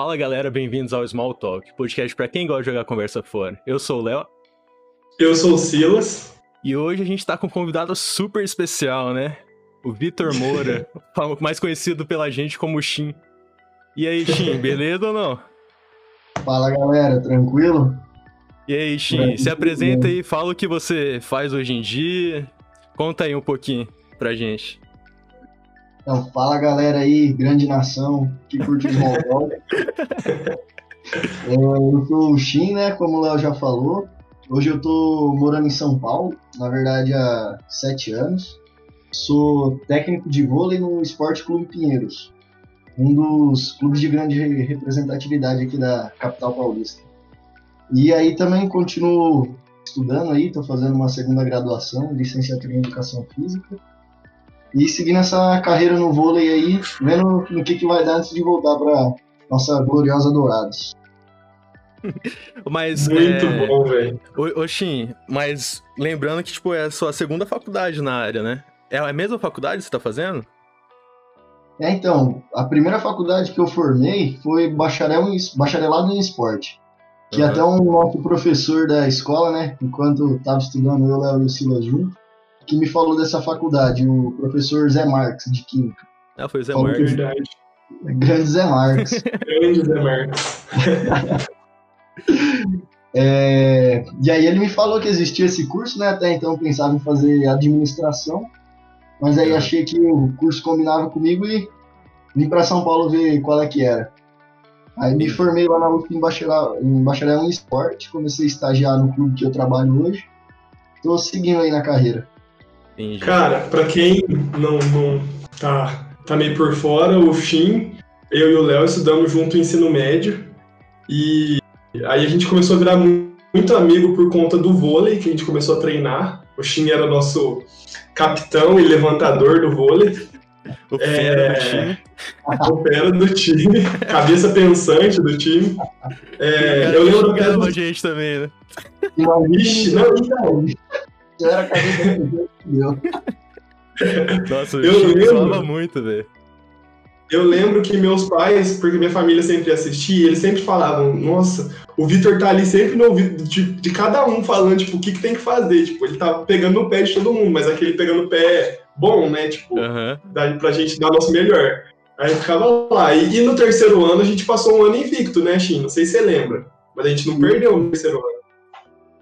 Fala galera, bem-vindos ao Small Talk, podcast para quem gosta de jogar conversa fora. Eu sou o Léo. Eu sou o Silas. E hoje a gente tá com um convidado super especial, né? O Vitor Moura, mais conhecido pela gente como Shin. E aí, Shin, beleza ou não? Fala galera, tranquilo? E aí, Shin, se apresenta e fala o que você faz hoje em dia. Conta aí um pouquinho pra gente. Então, fala galera aí, grande nação que curte o Small Talk. eu sou o Shin, né? Como o Léo já falou. Hoje eu tô morando em São Paulo, na verdade há sete anos. Sou técnico de vôlei no Esporte Clube Pinheiros, um dos clubes de grande representatividade aqui da capital paulista. E aí também continuo estudando aí, tô fazendo uma segunda graduação, licenciatura em Educação Física e seguindo essa carreira no vôlei aí, vendo no que, que vai dar antes de voltar para nossa gloriosa Dourados. mas, Muito é... bom, velho. Oxin, mas lembrando que, tipo, é a sua segunda faculdade na área, né? É a mesma faculdade que você tá fazendo? É, então, a primeira faculdade que eu formei foi bacharel em, bacharelado em esporte. Que uhum. até um nosso professor da escola, né, enquanto estava estudando eu, Léo e o Silas junto, que me falou dessa faculdade, o professor Zé Marques, de Química. Ah, foi o Zé Marques. Verdade. Grande Zé Marques. Grande Zé Marques. é, e aí ele me falou que existia esse curso, né? Até então eu pensava em fazer administração, mas aí é. achei que o curso combinava comigo e vim para São Paulo ver qual é que era. Aí me formei lá na UF em bacharel, em bacharel em esporte, comecei a estagiar no clube que eu trabalho hoje. Tô seguindo aí na carreira. Entendi. Cara, para quem não, não tá, tá meio por fora, o Shin, eu e o Léo estudamos junto o ensino médio. E aí a gente começou a virar muito amigo por conta do vôlei, que a gente começou a treinar. O Shin era nosso capitão e levantador do vôlei. O fera é, do time. O fera do time. Cabeça pensante do time. É, eu lembro que a gente também, né? Ixi, não, não. Eu era cabeça Nossa, eu lembro, muito, velho. Eu lembro que meus pais, porque minha família sempre assistia, eles sempre falavam, nossa, o Vitor tá ali sempre no ouvido de, de cada um falando, tipo, o que, que tem que fazer. Tipo, ele tá pegando no pé de todo mundo, mas aquele pegando o pé bom, né? Tipo, uhum. dá pra gente dar nosso melhor. Aí ficava lá. E, e, no terceiro ano a gente passou um ano invicto, né, Shin? Não sei se você lembra. Mas a gente não perdeu no terceiro ano.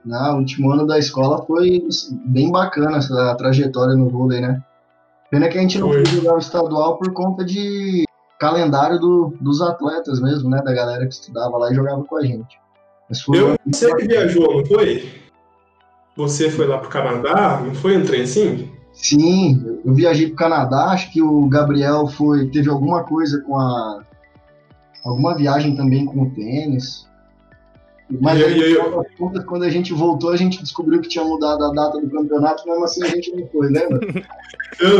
O último ano da escola foi bem bacana essa trajetória no vôlei, né? Pena que a gente não foi jogar o estadual por conta de calendário do, dos atletas mesmo, né? Da galera que estudava lá e jogava com a gente. Eu, você que viajou, não foi? Você foi lá pro Canadá, não foi um trem assim? Sim, eu viajei pro Canadá, acho que o Gabriel foi teve alguma coisa com a alguma viagem também com o tênis. Mas aí, eu, contas, quando a gente voltou, a gente descobriu que tinha mudado a data do campeonato, mesmo assim a gente não foi, lembra? eu,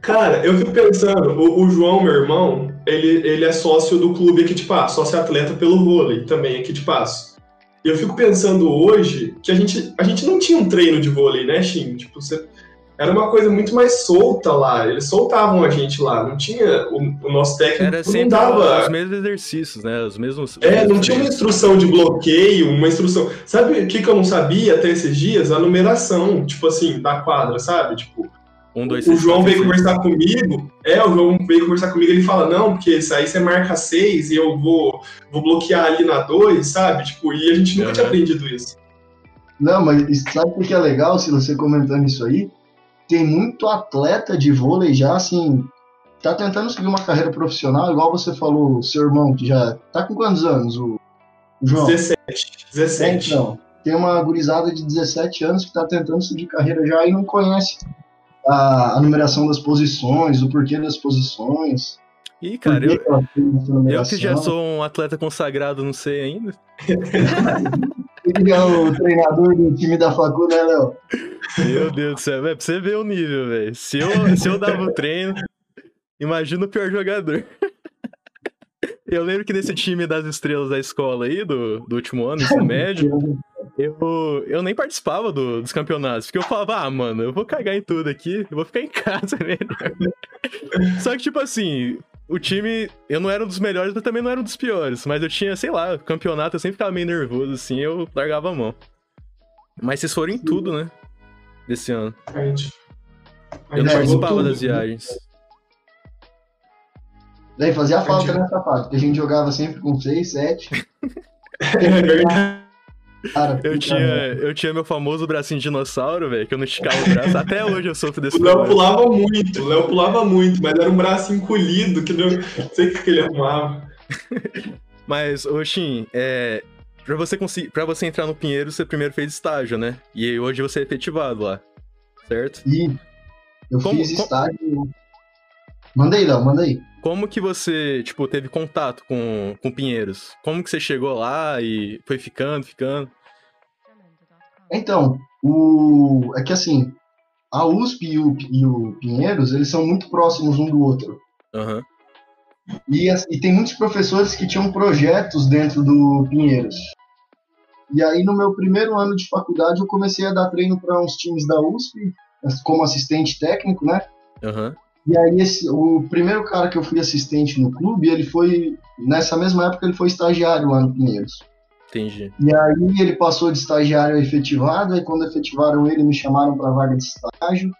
cara, eu fico pensando, o, o, João, meu irmão, ele, ele é sócio do clube aqui de Passo, sócio atleta pelo vôlei também aqui de Passo. E eu fico pensando hoje que a gente, a gente não tinha um treino de vôlei, né, Xim? Tipo, você, era uma coisa muito mais solta lá. Eles soltavam a gente lá. Não tinha. O, o nosso técnico Era sempre não dava. Os mesmos exercícios, né? Os mesmos. É, não tinha uma instrução de bloqueio, uma instrução. Sabe o que, que eu não sabia até esses dias? A numeração, tipo assim, da quadra, sabe? Tipo. Um, dois, o João veio conversar comigo. É, o João veio conversar comigo. Ele fala: Não, porque isso aí você marca seis e eu vou, vou bloquear ali na dois, sabe? Tipo, e a gente nunca uhum. tinha aprendido isso. Não, mas sabe o que é legal se você comentando isso aí? Tem muito atleta de vôlei já, assim, tá tentando seguir uma carreira profissional, igual você falou, seu irmão, que já tá com quantos anos, o, o João? 17. 17. É, então, tem uma gurizada de 17 anos que tá tentando seguir carreira já e não conhece a, a numeração das posições, o porquê das posições. Ih, cara, eu, eu que já sou um atleta consagrado, não sei ainda. Ele é o treinador do time da Facu, né, Léo? Meu Deus do céu, é pra você ver o nível, velho. Se eu, se eu dava o treino, imagina o pior jogador. Eu lembro que nesse time das estrelas da escola aí, do, do último ano, ensino médio, eu, eu nem participava do, dos campeonatos, porque eu falava, ah, mano, eu vou cagar em tudo aqui, eu vou ficar em casa melhor. Só que, tipo assim, o time, eu não era um dos melhores, mas também não era um dos piores. Mas eu tinha, sei lá, campeonato, eu sempre ficava meio nervoso, assim, eu largava a mão. Mas vocês foram em tudo, né? Desse ano. A gente, a Eu não gente participava jogou das tudo. viagens. Daí fazia falta Entendi. nessa fase, porque a gente jogava sempre com 6, 7. Cara, Eu tinha, eu tinha meu famoso bracinho de dinossauro, velho, que eu não esticava o braço. Até hoje eu sofro desse O Léo pulava muito, o Léo pulava muito, mas era um braço encolhido, que não, não sei o que, que ele arrumava. Mas, Oxin, é. Pra você, conseguir, pra você entrar no Pinheiro, você primeiro fez estágio, né? E hoje você é efetivado lá. Certo? E eu Como- fiz como- estágio. Manda aí, Léo, manda aí. Como que você, tipo, teve contato com, com Pinheiros? Como que você chegou lá e foi ficando, ficando? Então, o... é que assim, a USP e o, e o Pinheiros, eles são muito próximos um do outro. Aham. E, e tem muitos professores que tinham projetos dentro do Pinheiros. E aí, no meu primeiro ano de faculdade, eu comecei a dar treino para uns times da USP, como assistente técnico, né? Aham. E aí, esse, o primeiro cara que eu fui assistente no clube, ele foi, nessa mesma época, ele foi estagiário lá no Pinheiros. Entendi. E aí, ele passou de estagiário a efetivado, aí quando efetivaram ele, me chamaram para vaga de estágio.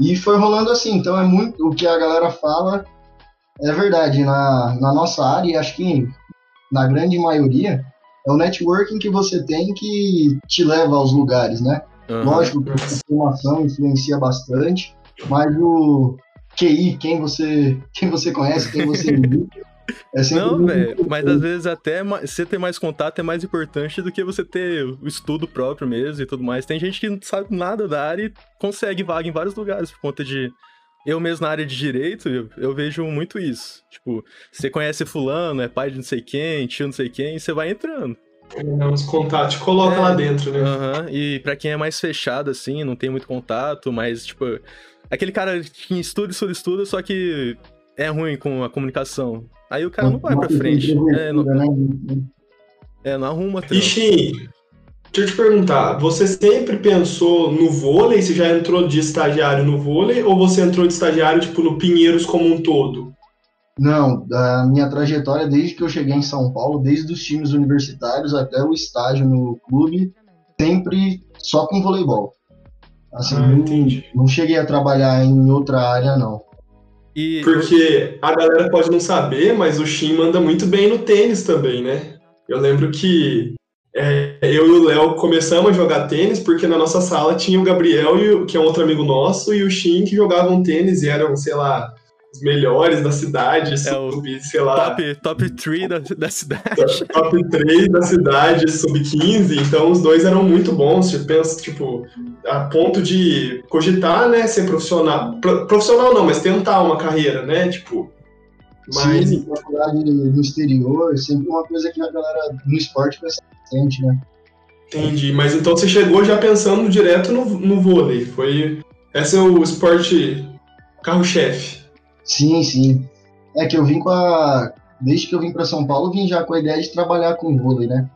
E foi rolando assim, então é muito, o que a galera fala é verdade, na, na nossa área, e acho que na grande maioria, é o networking que você tem que te leva aos lugares, né? Aham. Lógico que a formação influencia bastante, mas o QI, quem você, quem você conhece, quem você é Não, velho, mas às vezes até você ter mais contato é mais importante do que você ter o estudo próprio mesmo e tudo mais. Tem gente que não sabe nada da área e consegue vaga em vários lugares por conta de. Eu mesmo na área de direito, eu, eu vejo muito isso. Tipo, você conhece fulano, é pai de não sei quem, tio não sei quem, e você vai entrando. É, Uns contatos, coloca É. lá dentro, né? Aham, e pra quem é mais fechado, assim, não tem muito contato, mas, tipo, aquele cara que estuda, estuda, estuda, só que é ruim com a comunicação. Aí o cara não vai pra frente. É, não, né? é, não arruma. Ixi, deixa eu te perguntar, você sempre pensou no vôlei? Você já entrou de estagiário no vôlei? Ou você entrou de estagiário, tipo, no Pinheiros como um todo? Não, da minha trajetória desde que eu cheguei em São Paulo, desde os times universitários até o estágio no clube, sempre só com voleibol. Assim, Ah, não, entendi. não cheguei a trabalhar em outra área, não. E Porque a galera pode não saber, mas o Shin manda muito bem no tênis também, né? Eu lembro que é, eu e o Léo começamos a jogar tênis porque na nossa sala tinha o Gabriel, que é um outro amigo nosso, e o Shin que jogavam tênis e eram, sei lá, os melhores da cidade, É o sub, sei lá, top, top 3 da, da cidade. top 3 da cidade, sub-15, então os dois eram muito bons, tipo, pensa, tipo, a ponto de cogitar, né, ser profissional, pro- profissional não, mas tentar uma carreira, né, tipo, mas Sim, faculdade no exterior, sempre uma coisa que a galera no esporte pensa bastante, né? Entendi, mas então você chegou já pensando direto no, no vôlei. Foi. Esse é o esporte carro-chefe. Sim, sim. É que eu vim com a. Desde que eu vim para São Paulo, eu vim já com a ideia de trabalhar com vôlei, né?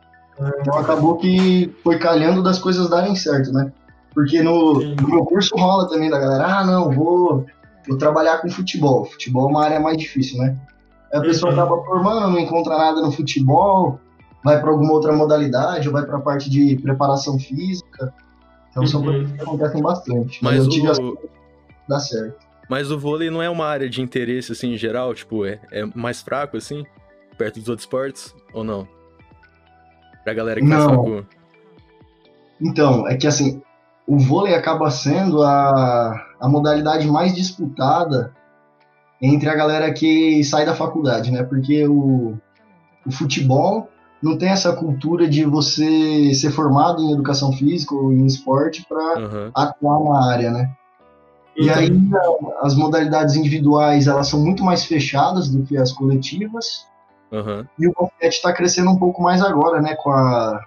Então acabou que foi calhando das coisas darem certo, né? Porque no, no meu curso rola também da galera, ah, não, vou, vou trabalhar com futebol. Futebol é uma área mais difícil, né? Aí a pessoa acaba formando, não encontra nada no futebol, vai para alguma outra modalidade, ou vai para a parte de preparação física. Então são Uhum. coisas que acontecem bastante. Mas eu tive o, dar certo. mas o vôlei não é uma área de interesse, assim, em geral? Tipo, é, é mais fraco, assim? Perto dos outros esportes? Ou não? Pra galera que faz Não. Então, é que assim, o vôlei acaba sendo a, a modalidade mais disputada entre a galera que sai da faculdade, né? Porque o, o futebol não tem essa cultura de você ser formado em educação física ou em esporte para Aham. atuar na área, né? E aí as modalidades individuais elas são muito mais fechadas do que as coletivas Aham. e o basquete está crescendo um pouco mais agora, né? Com a,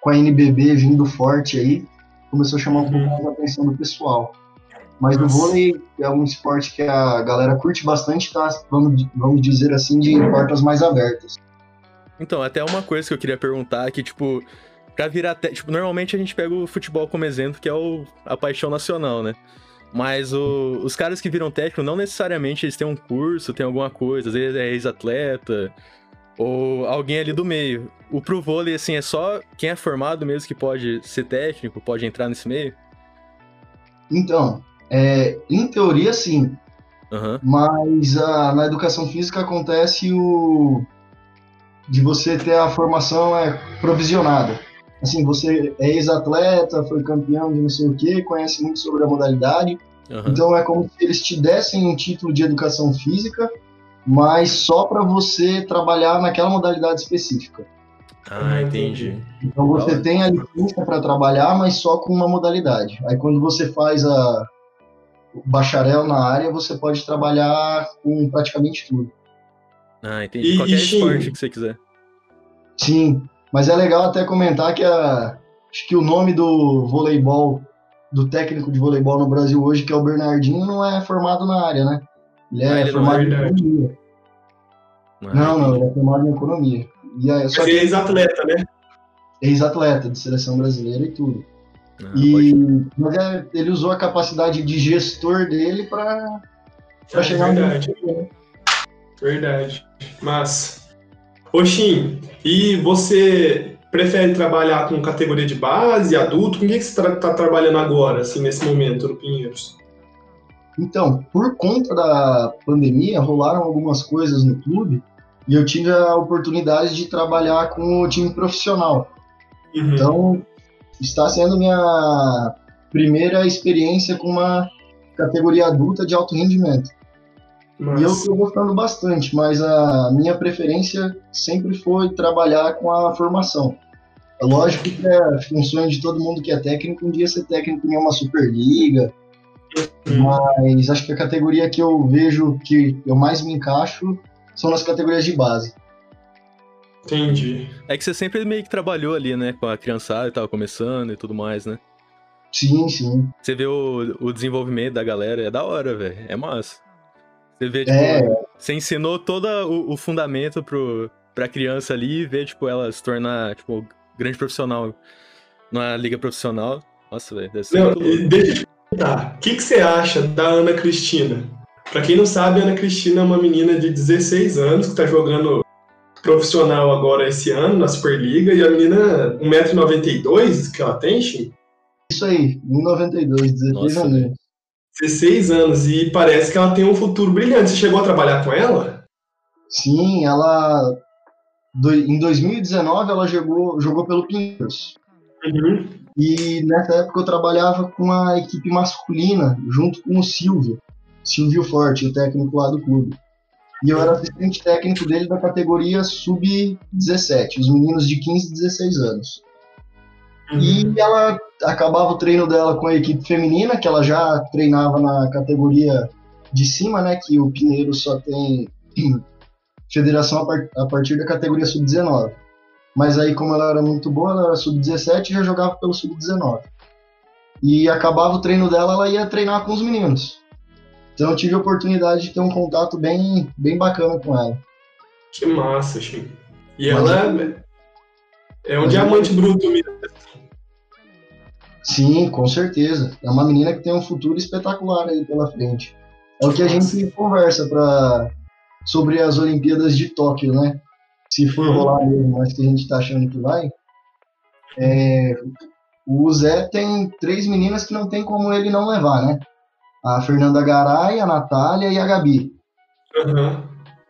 com a NBB vindo forte aí, começou a chamar um Uhum. pouco mais a atenção do pessoal. Mas o vôlei é um esporte que a galera curte bastante, tá? Vamos, vamos dizer assim, de portas mais abertas. Então, até uma coisa que eu queria perguntar que, tipo, pra virar. Te... Tipo, normalmente a gente pega o futebol como exemplo, que é o... a paixão nacional, né? Mas o, os caras que viram técnico, não necessariamente eles têm um curso, tem alguma coisa, às vezes é ex-atleta, ou alguém ali do meio. O pro vôlei, assim, é só quem é formado mesmo que pode ser técnico, pode entrar nesse meio? Então, é, em teoria, sim. Uhum. Mas a, na educação física acontece o de você ter a formação é provisionada. Assim, você é ex-atleta, foi campeão de não sei o que, conhece muito sobre a modalidade. Uhum. Então é como se eles te dessem um título de educação física, mas só para você trabalhar naquela modalidade específica. Ah, entendi. Então você tem a licença para trabalhar, mas só com uma modalidade. Aí quando você faz a o bacharel na área, você pode trabalhar com praticamente tudo. Ah, entendi. E- Qualquer e, esporte que você quiser. Sim, mas é legal até comentar que a, acho que o nome do voleibol, do técnico de voleibol no Brasil hoje, que é o Bernardinho, não é formado na área, né? Ele é Ah, ele não formado é em economia. Ah, Não, não, ele é formado em economia. E aí, só que é ex-atleta, né? é ex-atleta de seleção brasileira e tudo. Ah, e, mas é, ele usou a capacidade de gestor dele para É chegar verdade. queria, né? Verdade. Mas. Oxim, e você prefere trabalhar com categoria de base, adulto? Com o que que você está trabalhando agora, assim, nesse momento, no Pinheiros? Então, por conta da pandemia, rolaram algumas coisas no clube e eu tive a oportunidade de trabalhar com o time profissional. Uhum. Então, está sendo minha primeira experiência com uma categoria adulta de alto rendimento. Mas- E eu estou gostando bastante, mas a minha preferência sempre foi trabalhar com a formação. É lógico que é sonho de todo mundo que é técnico um dia ser técnico em uma Superliga, Uhum. mas acho que a categoria que eu vejo que eu mais me encaixo são nas categorias de base. Entendi. É que você sempre meio que trabalhou ali, né? Com a criançada e tava começando e tudo mais, né? Sim, sim. Você vê o, o desenvolvimento da galera, é da hora, velho. É massa. Você vê, tipo, É. você ensinou todo o, o fundamento pro, pra criança ali e vê, tipo, ela se tornar, tipo, grande profissional na liga profissional. Nossa, velho, deve ser Não, muito louco. deixa eu perguntar, o que, que você acha da Ana Cristina? Pra quem não sabe, a Ana Cristina é uma menina de 16 anos que tá jogando profissional agora esse ano na Superliga e a menina 1,92m que ela tem, Xim? Isso aí, 1,92, 16 Nossa, anos. 16 anos e parece que ela tem um futuro brilhante. Você chegou a trabalhar com ela? Sim, ela. do- em 2019 ela jogou, jogou pelo Pinheiros. Uhum. E nessa época eu trabalhava com a equipe masculina, junto com o Silvio. Silvio Forte, o técnico lá do clube. E eu era assistente técnico dele da categoria sub-17, os meninos de 15 e 16 anos. Uhum. E ela acabava o treino dela com a equipe feminina, que ela já treinava na categoria de cima, né? Que o Pinheiro só tem federação a, par- a partir da categoria sub-19. Mas aí, como ela era muito boa, ela era sub-17 e já jogava pelo sub-19. E acabava o treino dela, ela ia treinar com os meninos. Então eu tive a oportunidade de ter um contato bem, bem bacana com ela. Que massa, Xim. E Mas ela é um mas diamante bruto mesmo. Sim, com certeza. É uma menina que tem um futuro espetacular aí pela frente. É o que a gente conversa pra, sobre as Olimpíadas de Tóquio, né? Se for Uhum. rolar mesmo, mas que a gente tá achando que vai. É, o Zé tem três meninas que não tem como ele não levar, né? A Fernanda Garay, a Natália e a Gabi. Aham.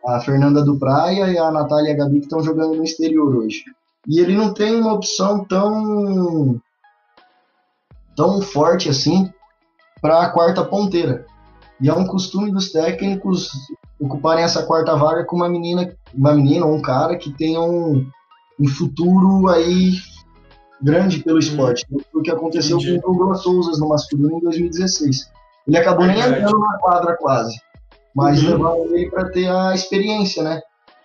A Fernanda do Praia e a Natália e a Gabi que estão jogando no exterior hoje. E ele não tem uma opção tão tão forte assim para a quarta ponteira. E é um costume dos técnicos ocuparem essa quarta vaga com uma menina, uma menina ou um cara que tenha um, um futuro aí grande pelo esporte. Foi O que aconteceu Entendi. com o Douglas Souza no masculino em 2016. Ele acabou nem Verdade. entrando na quadra quase, mas Uhum. levaram ele para ter a experiência, né?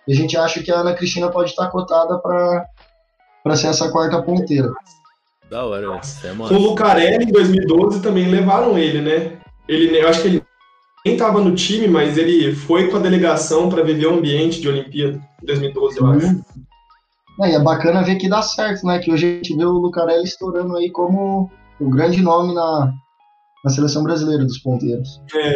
E a gente acha que a Ana Cristina pode estar cotada para para ser essa quarta ponteira. Da hora. Isso é Com o. Lucarelli, em 2012, também levaram ele, né? Ele, eu acho que ele nem estava no time, mas ele foi com a delegação para viver o ambiente de Olimpíada em 2012, eu acho. É, e é bacana ver que dá certo, né? Que hoje a gente vê o Lucarelli estourando aí como o grande nome na, na seleção brasileira dos ponteiros. É.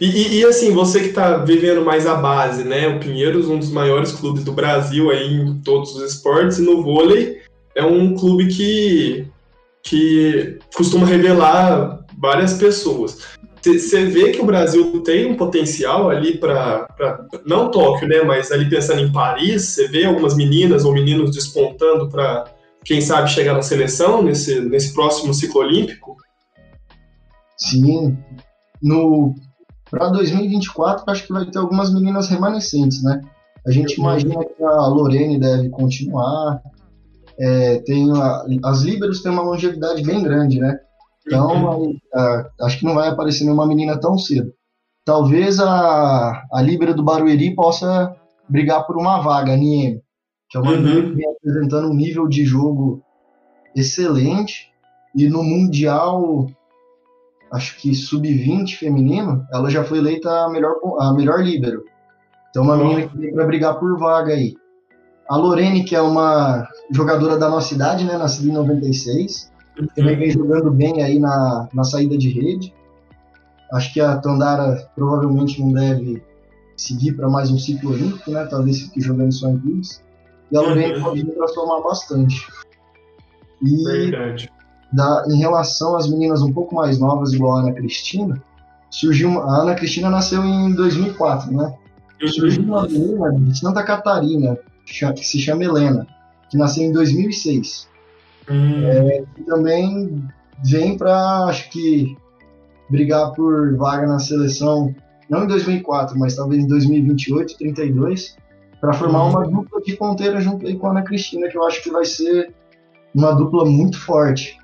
E, e, e, assim, você que está vivendo mais a base, né? O Pinheiros, um dos maiores clubes do Brasil aí em todos os esportes, e no vôlei é um clube que, que costuma revelar várias pessoas. Você vê que o Brasil tem um potencial ali para, não Tóquio, né? Mas ali pensando em Paris, você vê algumas meninas ou meninos despontando para, quem sabe, chegar na seleção nesse, nesse próximo ciclo olímpico? Sim. No para 2024, acho que vai ter algumas meninas remanescentes, né? A gente uhum. imagina que a Lorene deve continuar. É, tem a, as Líberos têm uma longevidade bem grande, né? Então, uhum. a, a, acho que não vai aparecer nenhuma menina tão cedo. Talvez a, a Líbera do Barueri possa brigar por uma vaga, a Niem, que é uma uhum. menina que vem apresentando um nível de jogo excelente. E no Mundial acho que sub-20 feminino, ela já foi eleita a melhor, a melhor líbero. Então, uma menina que vem para brigar por vaga aí. A Lorene, que é uma jogadora da nossa idade, né, nascida em 96, também vem jogando bem aí na, na saída de rede. Acho que a Tandara provavelmente não deve seguir para mais um ciclo olímpico, né? Talvez fique jogando só em clubes. E a Lorene uhum. pode para somar bastante. E Verdade da, em relação às meninas um pouco mais novas, igual a Ana Cristina, surgiu a Ana Cristina nasceu em 2004, né? Uhum. Surgiu uma menina de Santa Catarina, que se chama Helena, que nasceu em 2006. Uhum. É, que também vem para, acho que, brigar por vaga na seleção, não em 2004, mas talvez em 2028, 32, para formar uhum. uma dupla de ponteira junto aí com a Ana Cristina, que eu acho que vai ser uma dupla muito forte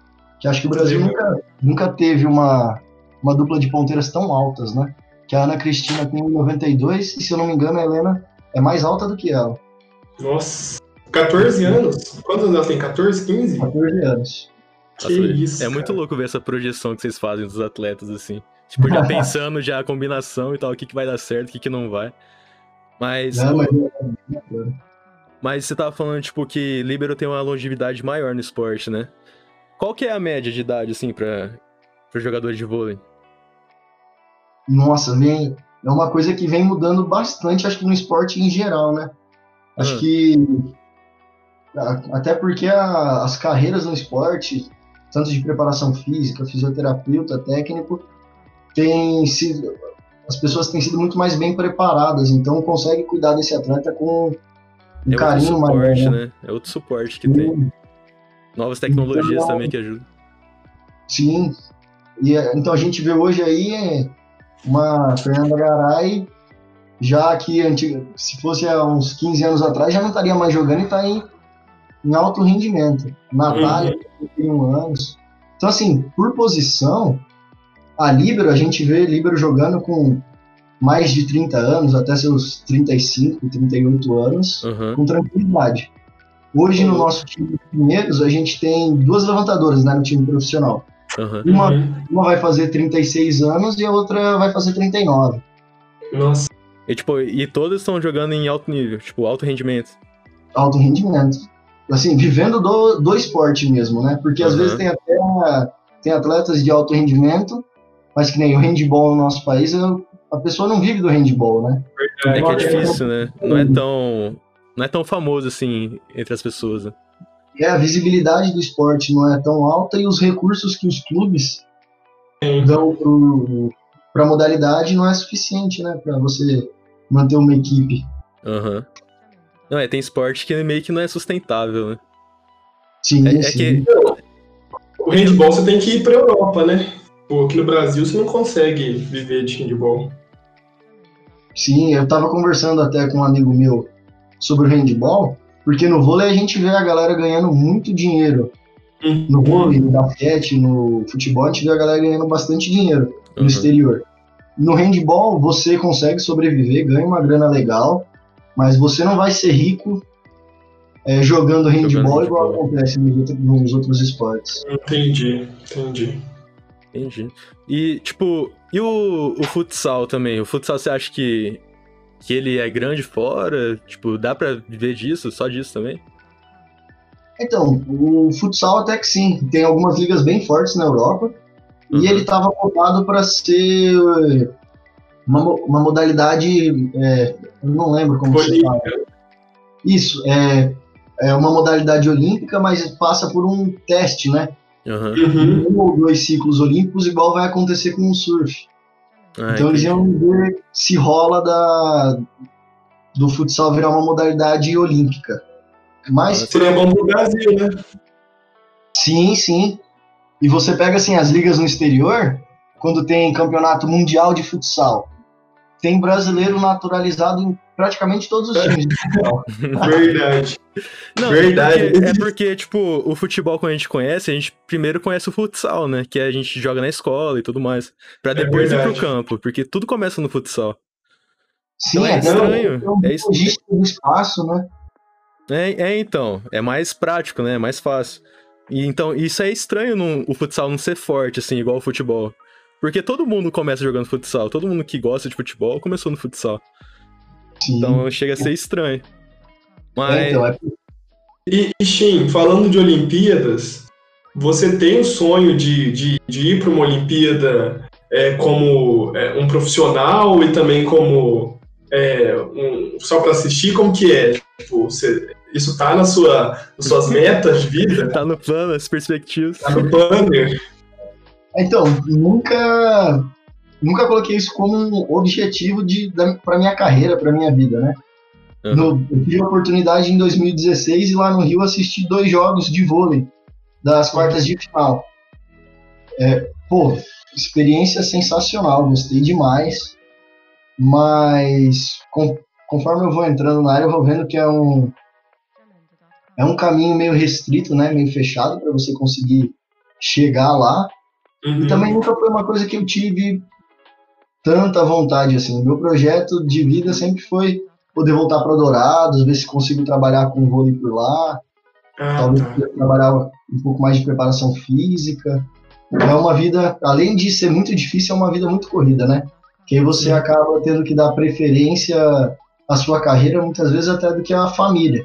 que acho que o Brasil nunca, nunca teve uma, uma dupla de ponteiras tão altas, né? Que a Ana Cristina tem 92 e, se eu não me engano, a Helena é mais alta do que ela. Nossa, 14 anos? Quantos anos ela tem? 14, 15? 14 anos. Que Nossa, isso, é cara. muito louco ver essa projeção que vocês fazem dos atletas, assim. Tipo, já pensando já a combinação e tal, o que, que vai dar certo, o que, que não vai. Mas, não, mas... É mas você tava falando, tipo, que Libero tem uma longevidade maior no esporte, né? Qual que é a média de idade, assim, para jogadores de vôlei? Nossa, vem, é uma coisa que vem mudando bastante, acho que no esporte em geral, né? Acho que. Até porque a, as carreiras no esporte, tanto de preparação física, fisioterapeuta, técnico, tem sido. As pessoas têm sido muito mais bem preparadas, então consegue cuidar desse atleta com um é carinho maior. Né? né? É outro suporte que Sim. tem. Novas tecnologias então, também que ajudam. Sim. E, é, então a gente vê hoje aí uma Fernanda Garay, já que antiga, se fosse há uns 15 anos atrás, já não estaria mais jogando e está em, em alto rendimento. Natália, uhum. 31 anos. Então, assim, por posição, a Libero, a gente vê Libero jogando com mais de 30 anos, até seus 35, 38 anos, uhum. com tranquilidade. Hoje, no uhum. nosso time de Pinheiros, a gente tem duas levantadoras né, no time profissional. Uhum. Uma, uhum. uma vai fazer 36 anos e a outra vai fazer 39. Nossa. E, tipo, e todas estão jogando em alto nível, tipo, alto rendimento. Alto rendimento. Assim, vivendo do, do esporte mesmo, né? Porque às uhum. vezes tem até tem atletas de alto rendimento, mas que nem o handball no nosso país, a pessoa não vive do handball, né? É que é difícil, né? Não é tão não é tão famoso assim entre as pessoas. Né? É, a visibilidade do esporte não é tão alta e os recursos que os clubes dão para a modalidade não é suficiente, né, para você manter uma equipe. Aham. Uhum. Não, é, tem esporte que meio que não é sustentável, né? Sim, é, é sim. que o handball você tem que ir para Europa, né? Pô, aqui no Brasil você não consegue viver de handball. Sim, eu tava conversando até com um amigo meu sobre o handball, porque no vôlei a gente vê a galera ganhando muito dinheiro. Uhum. No vôlei, no basquete, no futebol, a gente vê a galera ganhando bastante dinheiro no uhum. exterior. No handball, você consegue sobreviver, ganha uma grana legal, mas você não vai ser rico é, jogando handball jogando igual handball. acontece nos, nos outros esportes. Entendi, entendi. Entendi. E, tipo, e o, o futsal também? O futsal você acha que que ele é grande fora? Tipo, dá para viver disso, só disso também? Então, o futsal até que sim. Tem algumas ligas bem fortes na Europa. E Uhum. ele estava cotado para ser uma, uma modalidade, é, eu não lembro como se fala. Olímpica. Isso, é, é uma modalidade olímpica, mas passa por um teste, né? Uhum. Um ou dois ciclos olímpicos, igual vai acontecer com o surf. Ah, então eles entendi. iam ver se rola da, do futsal virar uma modalidade olímpica. Mas. Seria bom pro Brasil, né? Sim, sim. E você pega assim as ligas no exterior, quando tem campeonato mundial de futsal, tem brasileiro naturalizado em praticamente todos os times. Verdade. Não, Verdade. É porque, é porque, tipo, o futebol que a gente conhece, a gente primeiro conhece o futsal, né? Que a gente joga na escola e tudo mais. Pra depois ir pro campo, porque tudo começa no futsal. Sim, Então é até estranho, tem um é do espaço, né? É, é, então, é mais prático, né? É mais fácil. E então, isso é estranho no, o futsal não ser forte, assim, igual o futebol. Porque todo mundo começa jogando futsal. Todo mundo que gosta de futebol começou no futsal. Sim. Então chega a ser estranho. Mas. É, então, é, E, e Shin, falando de Olimpíadas, você tem o sonho de, de, de ir para uma Olimpíada é, como é, um profissional e também como é, um- só para assistir? Como que é? Tipo, você- isso tá na sua, nas suas metas de vida? Tá no plano, as perspectivas. Tá no planner? Então, nunca nunca coloquei isso como um objetivo de para minha carreira, para minha vida, né? Aham. No, eu tive a oportunidade em 2016 e lá no Rio assisti dois jogos de vôlei das quartas de final. É, pô, experiência sensacional, gostei demais. Mas com- conforme eu vou entrando na área, eu vou vendo que é um é um caminho meio restrito, né, meio fechado para você conseguir chegar lá. Uhum. E também nunca foi uma coisa que eu tive tanta vontade assim. Meu projeto de vida sempre foi poder voltar para Dourados, ver se consigo trabalhar com vôlei por lá, Ah, talvez tá. trabalhar um pouco mais de preparação física. É uma vida, além de ser muito difícil, é uma vida muito corrida, né? Que aí você Sim. acaba tendo que dar preferência à sua carreira, muitas vezes até do que à família.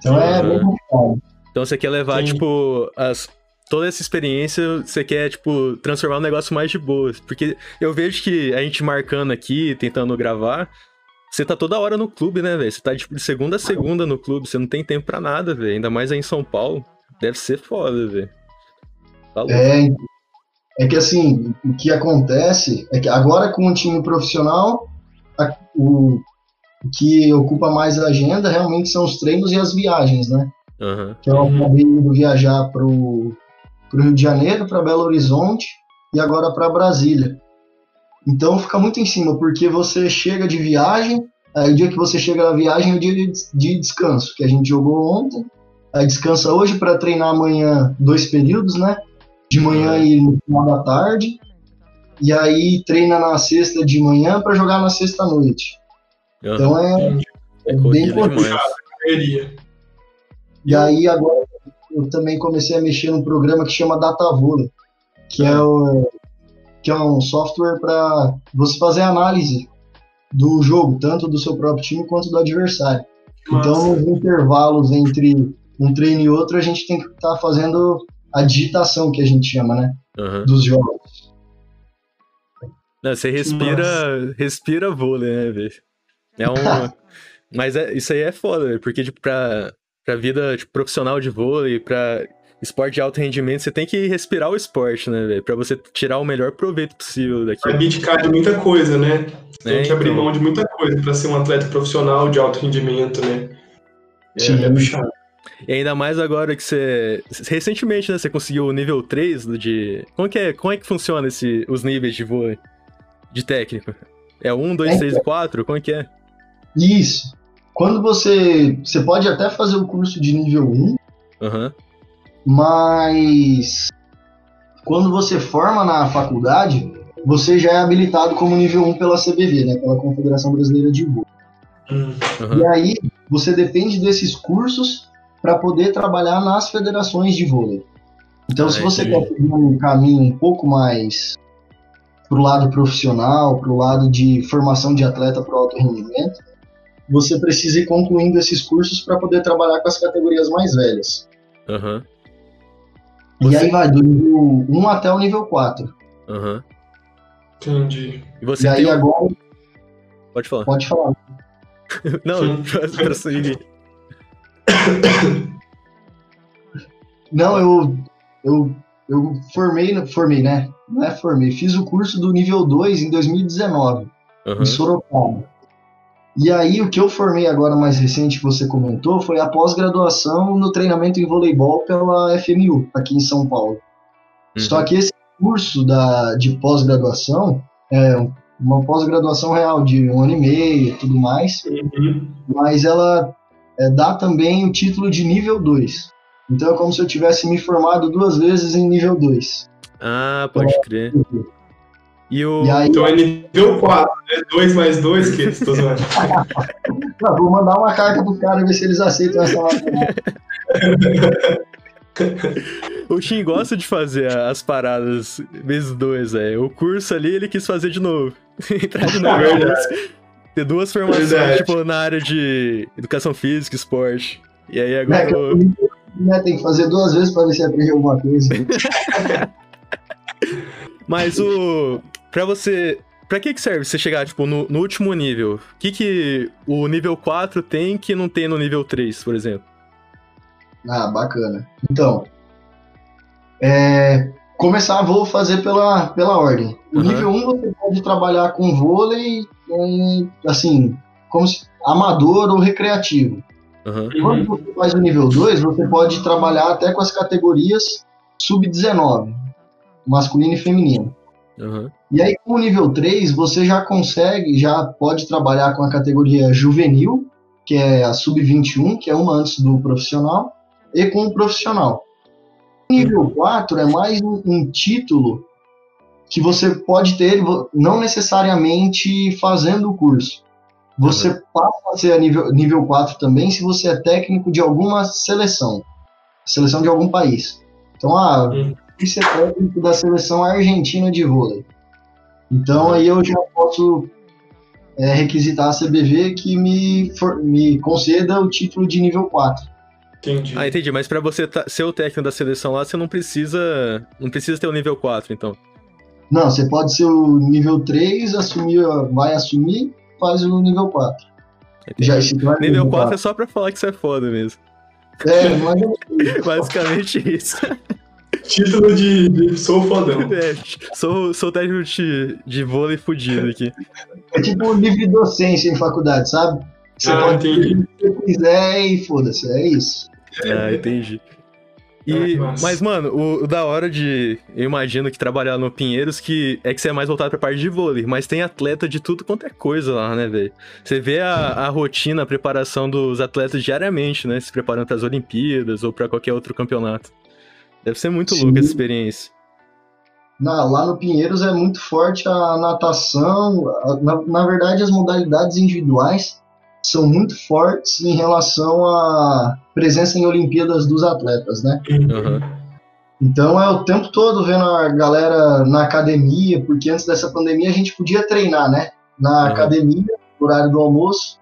Então é Uhum. bem complicado. Então você quer levar, Sim. tipo, as, toda essa experiência, você quer, tipo, transformar um negócio mais de boa. Porque eu vejo que a gente marcando aqui, tentando gravar, você tá toda hora no clube, né, velho? Você tá, tipo, de segunda a segunda no clube, você não tem tempo pra nada, velho. Ainda mais aí em São Paulo. Deve ser foda, velho. Tá louco. É, é que assim, o que acontece é que agora com o time profissional, a- o, o que ocupa mais a agenda realmente são os treinos e as viagens, né? Aham. Que eu Uhum. acabei indo viajar pro, pro Rio de Janeiro, para Belo Horizonte e agora para Brasília. Então fica muito em cima, porque você chega de viagem, aí o dia que você chega na viagem é o dia de, de descanso, que a gente jogou ontem, aí descansa hoje para treinar amanhã dois períodos, né? De manhã e no final da tarde. E aí treina na sexta de manhã para jogar na sexta noite. Então é. É bem. Correria. E aí agora eu também comecei a mexer num programa que chama DataVolley, que é o que é um software para você fazer análise do jogo, tanto do seu próprio time quanto do adversário. Então, Massa. nos intervalos entre um treino e outro, a gente tem que estar fazendo a digitação que a gente chama, né, Aham. dos jogos. Não, você respira, respira vôlei, né, velho? É um. Mas é, isso aí é foda, porque, tipo, pra, pra vida tipo, profissional de vôlei, pra esporte de alto rendimento, você tem que respirar o esporte, né, velho? Pra você tirar o melhor proveito possível Vai daquilo. abdicar de muita coisa, né? Tem É, que abrir então. mão de muita coisa para ser um atleta profissional de alto rendimento, né? É, Sim. é puxado. E ainda mais agora que você. Recentemente, né, você conseguiu o nível 3 do de. Como que é, como é que funciona esse, os níveis de vôlei? De técnico? É 1, 2, É, 3 e 4? Como é que é? Isso. Quando você você pode até fazer o curso de nível 1, Aham. mas quando você forma na faculdade, você já é habilitado como nível 1 pela CBV, né, pela Confederação Brasileira de Vôlei. Hum. aham. E aí você depende desses cursos para poder trabalhar nas federações de vôlei. Então, Ah, se você entendi. quer seguir um caminho um pouco mais pro lado profissional, pro lado de formação de atleta para alto rendimento, você precisa ir concluindo esses cursos para poder trabalhar com as categorias mais velhas. Aham. E Você- aí vai do nível 1 até o nível 4. Aham. Entendi. E você e aí tem. um- agora, Pode falar. pode falar. Não, pra seguir. Não, eu, eu, eu formei, formei, né? Não é formei, fiz o curso do nível 2 em 2019, Aham. em Sorocaba. E aí, o que eu formei agora mais recente, que você comentou, foi a pós-graduação no treinamento em voleibol pela FMU, aqui em São Paulo. Uhum. Só que esse curso da, de pós-graduação é uma pós-graduação real de um ano e meio e tudo mais, Uhum. mas ela é, dá também o título de nível 2. Então é como se eu tivesse me formado duas vezes em nível 2. Ah, pode crer. E o. E aí, Então é nível 4, né? 2 mais 2, que estou zoando. não, vou mandar uma carta pro cara ver se eles aceitam essa. O Shin gosta de fazer as paradas vezes dois, é. O curso ali ele quis fazer de novo. Entrar de novo. É? Ter duas formações, Verdade. tipo, na área de educação física, esporte. E aí Né, agora. que eu- né, tem que fazer duas vezes para ver se aprende alguma coisa. Mas o. Pra você. Pra que que serve você chegar, tipo, no, no último nível? O que que o nível 4 tem que não tem no nível 3, por exemplo? Ah, bacana. Então, é, começar, vou fazer pela, pela ordem. O Uhum. nível 1 você pode trabalhar com vôlei, em, assim, como se, amador ou recreativo. Aham. Quando você faz o nível 2, você pode trabalhar até com as categorias sub-19, masculino e feminino. Aham. E aí, com o nível 3, você já consegue, já pode trabalhar com a categoria juvenil, que é a sub-21, que é uma antes do profissional, e com o profissional. O nível 4 é mais um, um título que você pode ter, não necessariamente fazendo o curso. Você passa a ser nível, nível 4 também se você é técnico de alguma seleção, seleção de algum país. Então, ah, Hum. Ser técnico da seleção argentina de vôlei. Então, aí eu já posso é, requisitar a CBV que me, for- me conceda o título de nível 4. Entendi. Ah, entendi. Mas pra você tá- ser o técnico da seleção lá, você não precisa. Não precisa ter o nível 4, então. Não, você pode ser o nível 3, assumir, vai assumir, faz o nível 4. Entendi. Já, vai Nível 4 é só pra falar que você é foda mesmo. É, mas Basicamente isso. Título de, de sou fodão. É, sou, sou técnico de, de vôlei fudido aqui. é tipo livre docência em faculdade, sabe? Você Ah, pode entendi. fazer o que você quiser e foda-se, é isso. Ah, entendi. E, mas, mano, o, o da hora de. Eu imagino que trabalhar no Pinheiros que é que você é mais voltado pra parte de vôlei, mas tem atleta de tudo quanto é coisa lá, né, velho? Você vê a, a rotina, a preparação dos atletas diariamente, né? Se preparando pras Olimpíadas ou pra qualquer outro campeonato. Deve ser muito Sim. louco essa experiência. Na- lá no Pinheiros é muito forte a natação, a- na, na verdade as modalidades individuais são muito fortes em relação à presença em Olimpíadas dos atletas, né? Aham. Então é o tempo todo vendo a galera na academia, porque antes dessa pandemia a gente podia treinar, né? Na Uhum. academia, no horário do almoço,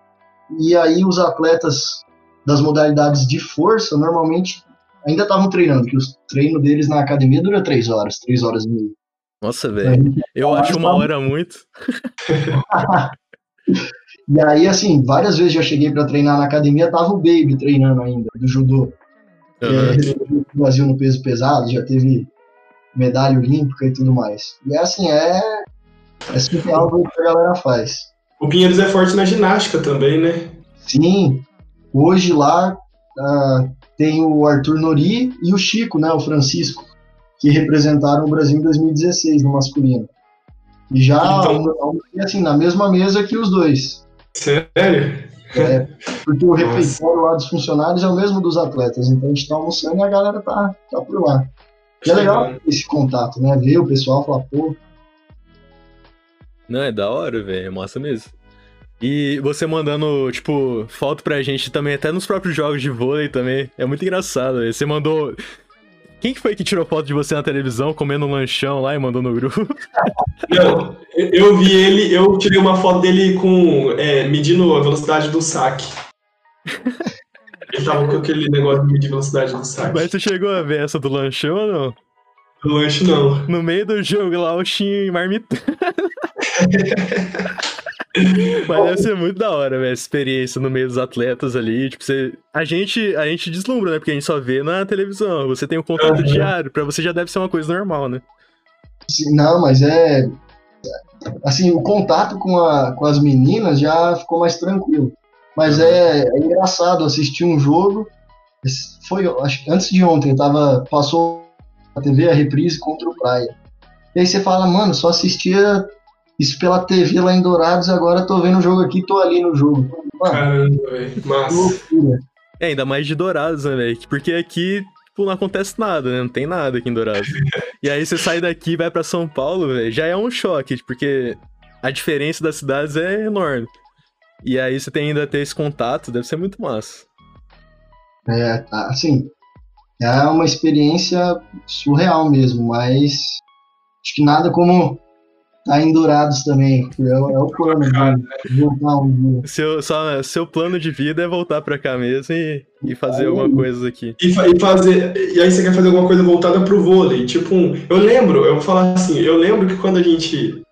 e aí os atletas das modalidades de força normalmente ainda estavam treinando, que o treino deles na academia dura três horas, três horas e meia. Nossa, Então, velho. Eu acho uma hora muito. E aí, assim, várias vezes já cheguei pra treinar na academia, tava o Baby treinando ainda, do judô. É, Aham. representou o Brasil no peso pesado, já teve medalha olímpica e tudo mais. E é assim, é, é surreal ver o que a galera faz. O Pinheiros é forte na ginástica também, né? Sim, hoje lá ah, tem o Arthur Nori e o Chico, né, o Francisco, que representaram o Brasil em 2016 no masculino. E já, Então- assim, na mesma mesa que os dois. Sério? É, porque o refeitório lá dos funcionários é o mesmo dos atletas, então a gente tá almoçando e a galera tá, tá por lá. E é legal esse contato, né? Ver o pessoal falar, pô, Não, é da hora, velho. É massa mesmo. E você mandando, tipo, foto pra gente também, até nos próprios jogos de vôlei também. É muito engraçado. Você mandou. Quem que foi que tirou foto de você na televisão comendo um lanchão lá e mandou no grupo? Não, eu- vi ele, eu tirei uma foto dele com é, medindo a velocidade do saque. Ele tava com aquele negócio de medir velocidade do saque. Mas tu chegou a ver essa do lanchão ou não? Lanche não. No meio do jogo lá, o Shin marmitando. Mas deve ser muito da hora, velho, experiência no meio dos atletas ali. Tipo, você... a, gente, a gente deslumbra, né? Porque a gente só vê na televisão. Você tem um contato Uhum. diário. Pra você já deve ser uma coisa normal, né? Não, mas é. Assim, o contato com, a, com as meninas já ficou mais tranquilo. Mas é, é engraçado assistir um jogo. Foi, acho antes de ontem, tava, passou na TV a reprise contra o Praia. E aí você fala, mano, só assistia isso pela TV lá em Dourados, agora tô vendo o jogo aqui, tô ali no jogo. Mano, Caramba, velho. que Massa. loucura. É, ainda mais de Dourados, né, velho? Porque aqui, tipo, não acontece nada, né? Não tem nada aqui em Dourados. e aí você sai daqui e vai pra São Paulo, velho, já é um choque, porque a diferença das cidades é enorme. E aí você tem ainda ter esse contato, deve ser muito massa. É, tá, assim, é uma experiência surreal mesmo, mas acho que nada como tá em Dourados também. É, o- é o plano, né? Voltar um dia. Seu, só, seu plano de vida é voltar pra cá mesmo e, e fazer alguma coisa aqui. E, fa- e fazer. E aí você quer fazer alguma coisa voltada pro vôlei. Tipo, um, eu lembro, eu vou falar assim, eu lembro que quando a gente.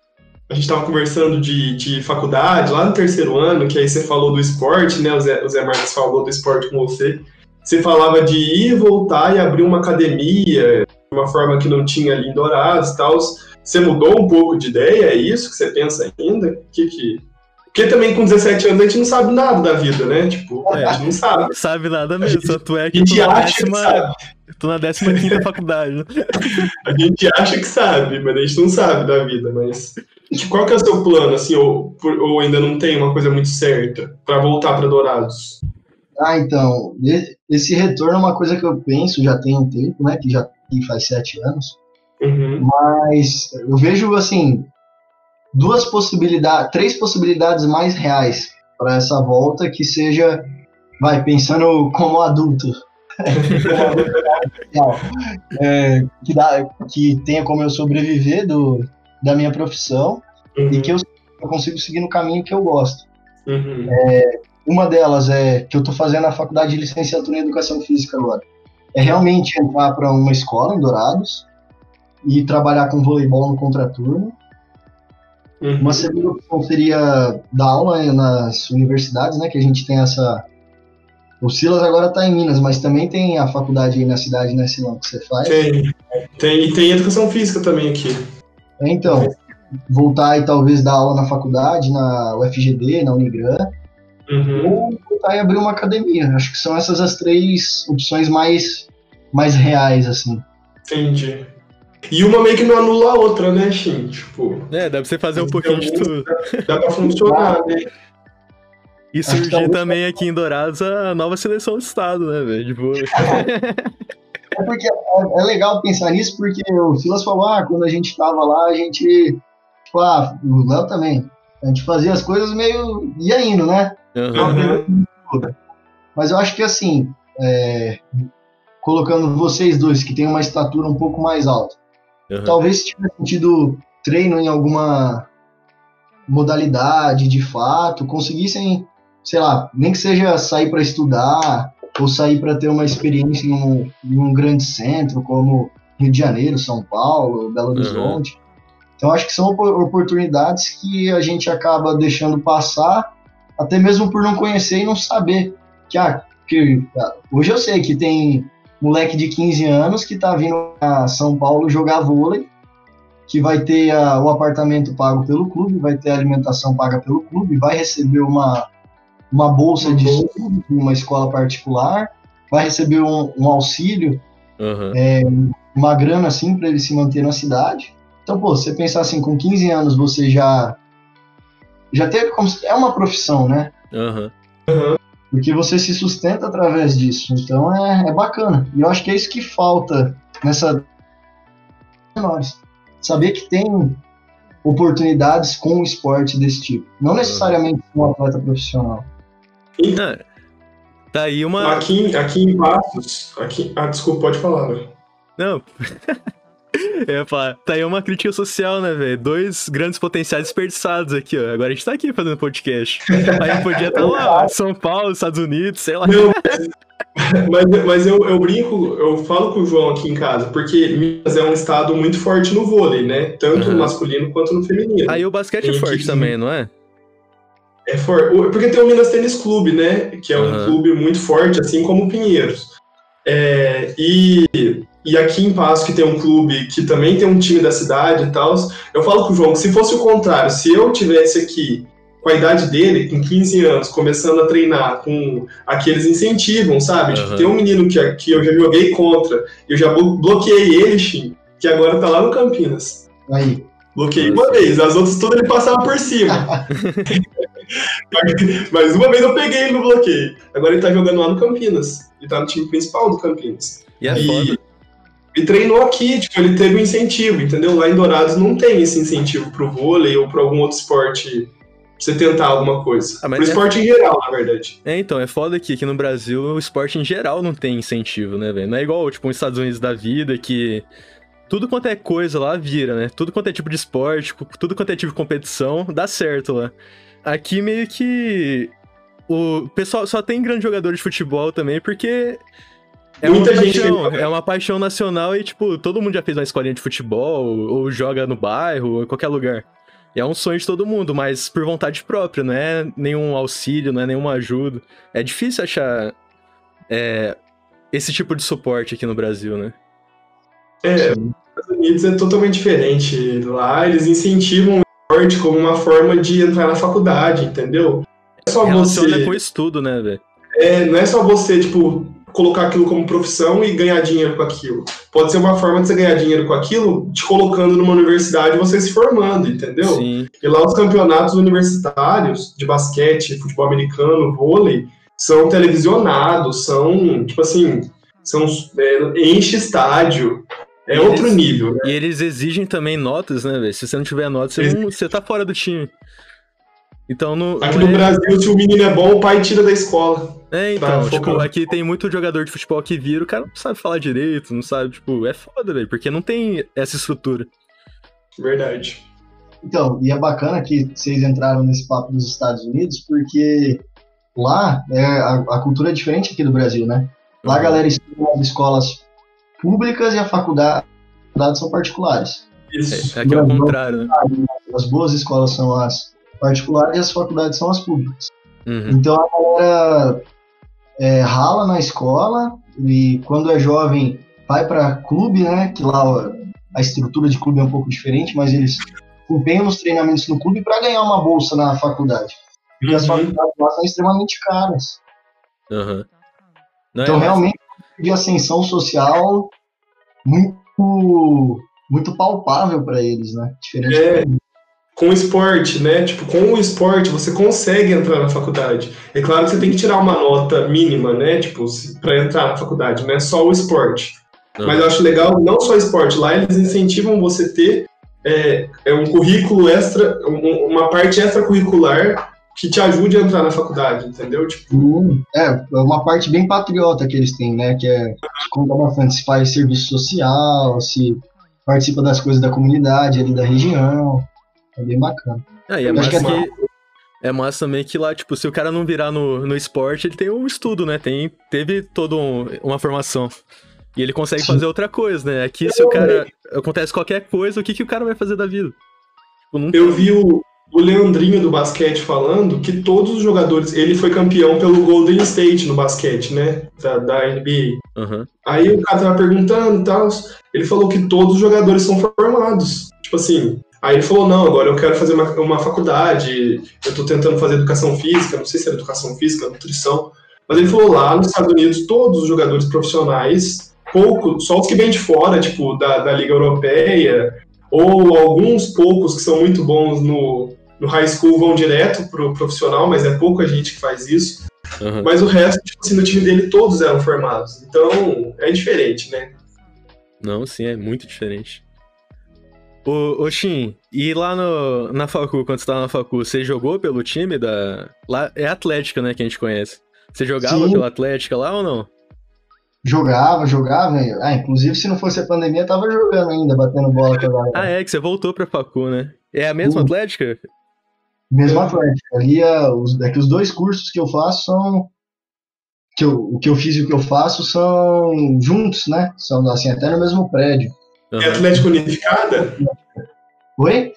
A gente tava conversando de, de faculdade, lá no terceiro ano, que aí você falou do esporte, né? O Zé, o Zé Marques falou do esporte com você. Você falava de ir, voltar e abrir uma academia, de uma forma que não tinha ali em Dourados e tal. Você mudou um pouco de ideia? É isso que você pensa ainda? Que que... Porque também com 17 anos a gente não sabe nada da vida, né? Tipo, a gente não sabe. Sabe nada mesmo, gente- tanto é A que tô na acha que décima, sabe. tô na décima quinta faculdade, né? A gente acha que sabe, mas a gente não sabe da vida. Mas que- qual que é o seu plano, assim, ou, por- ou ainda não tem uma coisa muito certa pra voltar pra Dourados? Ah, então, esse retorno é uma coisa que eu penso já tem um tempo, né? Que já que faz sete anos. Uhum. Mas eu vejo, assim, duas possibilidades, três possibilidades mais reais para essa volta que seja, vai, pensando como adulto. É, que, dá, que tenha como eu sobreviver do, da minha profissão Uhum. e que eu, eu consigo seguir no caminho que eu gosto. Uhum. Uma delas é que eu estou fazendo a faculdade de licenciatura em educação física agora. É realmente entrar para uma escola em Dourados e trabalhar com voleibol no contraturno. Uhum. Uma segunda opção seria dar aula nas universidades, né? Que a gente tem essa. O Silas agora está em Minas, mas também tem a faculdade aí na cidade, né, Silão, que você faz. Tem. Tem, e tem educação física também aqui. Então, voltar e talvez dar aula na faculdade, na UFGD, na Unigran, Uhum. ou voltar e abrir uma academia. Acho que são essas as três opções mais, mais reais, assim. Entendi. E uma meio que não anula a outra, né, Shin? Tipo, É, dá pra você fazer um pouquinho de tudo. dá pra funcionar, né? E surgir também aqui em Dourados a nova seleção do estado, né, velho? De vôlei. É porque é, é legal pensar nisso, porque o Silas falou, ah, quando a gente tava lá, a gente. Tipo, ah, o Léo também. A gente fazia as coisas meio. ia indo, né? Aham. Mas eu acho que assim, é, colocando vocês dois, que têm uma estatura um pouco mais alta, aham. talvez se tivesse sentido treino em alguma modalidade de fato, conseguissem, sei lá, nem que seja sair para estudar ou sair para ter uma experiência em um, em um grande centro como Rio de Janeiro, São Paulo, Belo Horizonte. Então acho que são opor- oportunidades que a gente acaba deixando passar, até mesmo por não conhecer e não saber que, ah, que ah, hoje eu sei que tem moleque de 15 anos que tá vindo a São Paulo jogar vôlei, que vai ter ah, o apartamento pago pelo clube, vai ter a alimentação paga pelo clube, vai receber uma, uma bolsa de Uhum. estudo em uma escola particular, vai receber um, um auxílio, Aham. uma grana assim para ele se manter na cidade. Então, pô, você pensar assim, com 15 anos você já já teve como se- é uma profissão, né? Aham. Porque você se sustenta através disso. Então é, é bacana. E eu acho que é isso que falta nessa. menores. Saber que tem oportunidades com o esporte desse tipo. Não necessariamente com um atleta profissional. Ah, Tá aí uma. Aqui, em- aqui em Passos, aqui, ah, desculpa, pode falar, né? Não. Eu ia falar, tá aí uma crítica social, né, velho? Dois grandes potenciais desperdiçados aqui, ó. Agora a gente tá aqui fazendo podcast. Aí podia estar lá, São Paulo, Estados Unidos, sei lá. Não, mas- Mas, eu, eu brinco, eu falo com o João aqui em casa, porque Minas é um estado muito forte no vôlei, né? Tanto Uhum. no masculino quanto no feminino. Aí o basquete é forte equipes- também, não é? É for... o- Porque tem o Minas Tênis Clube, né? Que é um Aham. clube muito forte, assim como o Pinheiros. É, e, e aqui em Passo, que tem um clube que também tem um time da cidade e tal, eu falo com o João que se fosse o contrário, se eu tivesse aqui com a idade dele, com 15 anos, começando a treinar, com aqueles incentivam, sabe? Tipo, Aham. tem um menino que, que eu já joguei contra, eu já blo- bloqueei ele, Shin, que agora tá lá no Campinas. Aí. Bloqueei uma vez, as outras todas ele passava por cima. Mas uma vez eu peguei ele no bloqueio. Agora ele tá jogando lá no Campinas. Ele tá no time principal do Campinas. E é E- foda. E treinou aqui, tipo, ele teve um incentivo, entendeu? Lá em Dourados não tem esse incentivo pro vôlei ou pra algum outro esporte você tentar alguma coisa. Ah, pro é- esporte em geral, na verdade. É, então, é foda que aqui no Brasil o esporte em geral não tem incentivo, né, velho? Não é igual, tipo, os Estados Unidos da vida, que tudo quanto é coisa lá vira, né? Tudo quanto é tipo de esporte, tudo quanto é tipo de competição, dá certo lá. Aqui meio que o pessoal só tem grande jogador de futebol também, porque é Muita uma gente paixão, é uma paixão nacional e, tipo, todo mundo já fez uma escolinha de futebol, ou joga no bairro, ou em qualquer lugar. E é um sonho de todo mundo, mas por vontade própria, não é nenhum auxílio, não é nenhuma ajuda. É difícil achar é, esse tipo de suporte aqui no Brasil, né? É, nos Estados Unidos é totalmente diferente. Lá eles incentivam o esporte como uma forma de entrar na faculdade, entendeu? É só Relaciona você. com estudo, né, velho? É, não é só você, tipo, colocar aquilo como profissão e ganhar dinheiro com aquilo. Pode ser uma forma de você ganhar dinheiro com aquilo, te colocando numa universidade e você se formando, entendeu? Sim. E lá os campeonatos universitários de basquete, futebol americano, vôlei, são televisionados, são, tipo assim, são, é, enche estádio. É E outro eles- nível, né? E eles exigem também notas, né, velho? Se você não tiver notas, você, não- você tá fora do time. Então não. Aqui no é... Brasil, se o menino é bom, o pai tira da escola. É, então, tipo, aqui tem muito jogador de futebol que vira, o cara não sabe falar direito, não sabe, tipo, é foda, velho, porque não tem essa estrutura. Verdade. Então, e é bacana que vocês entraram nesse papo dos Estados Unidos, porque lá é, a, a cultura é diferente aqui do Brasil, né? Lá a galera estuda nas escolas públicas e a faculdade, faculdades são particulares. Isso. É, aqui é o Não, não. contrário, né? As boas escolas são as particulares e as faculdades são as públicas. Uhum. Então a galera é, rala na escola e quando é jovem vai para clube, né? Que lá a estrutura de clube é um pouco diferente, mas eles empenham nos treinamentos no clube para ganhar uma bolsa na faculdade. Porque as Uhum. faculdades lá são extremamente caras. Não, Então é, realmente de ascensão social muito muito palpável para eles, né? Diferente É. com o esporte, né? Tipo, com o esporte você consegue entrar na faculdade. É claro que você tem que tirar uma nota mínima, né? Tipo, para entrar na faculdade, não é só o esporte. Aham. Mas eu acho legal, não só esporte, lá eles incentivam você ter é, é um currículo extra, um- uma parte extracurricular que te ajude a entrar na faculdade, entendeu? Tipo, É, é uma parte bem patriota que eles têm, né? Que é conta bastante se faz serviço social, se participa das coisas da comunidade ali da região. É bem bacana. Ah, e é massa que é que. É massa também que lá, tipo, se o cara não virar no, no esporte, ele tem um estudo, né? Tem, teve toda um- uma formação. E ele consegue Sim. fazer outra coisa, né? Aqui, se o cara. Acontece qualquer coisa, o que, que o cara vai fazer da vida? Tipo, não eu vi o, o Leandrinho do basquete falando que todos os jogadores, ele foi campeão pelo Golden State no basquete, né? Da, da NBA. Aham. Aí o cara tava perguntando e tal. Ele falou que todos os jogadores são formados. Tipo assim. Aí ele falou: não, agora eu quero fazer uma, uma faculdade. Eu tô tentando fazer educação física. Não sei se era educação física, nutrição. Mas ele falou: lá nos Estados Unidos, todos os jogadores profissionais, pouco, só os que vêm de fora, tipo da, da Liga Europeia, ou alguns poucos que são muito bons no, no high school vão direto pro profissional, mas é pouca gente que faz isso. aham. Mas o resto, tipo assim, no time dele todos eram formados. Então, é diferente, né? Não, sim, é muito diferente. Ô, ô Shin, e lá no, na Facu, quando você tava na Facu, você jogou pelo time da. Lá é Atlética, né, que a gente conhece. Você jogava Sim. pela Atlética lá ou não? Jogava, jogava. Ah, inclusive se não fosse a pandemia, eu tava jogando ainda, batendo bola com a galera. Ah, é, que você voltou pra Facu, né? É a mesma Uhum. Atlética? Mesmo Atlético. Ali, ah, os, é que os dois cursos que eu faço são que eu, o que eu fiz e o que eu faço são juntos, né? São assim, até no mesmo prédio. Uhum. É Atlética Unificada? Oi?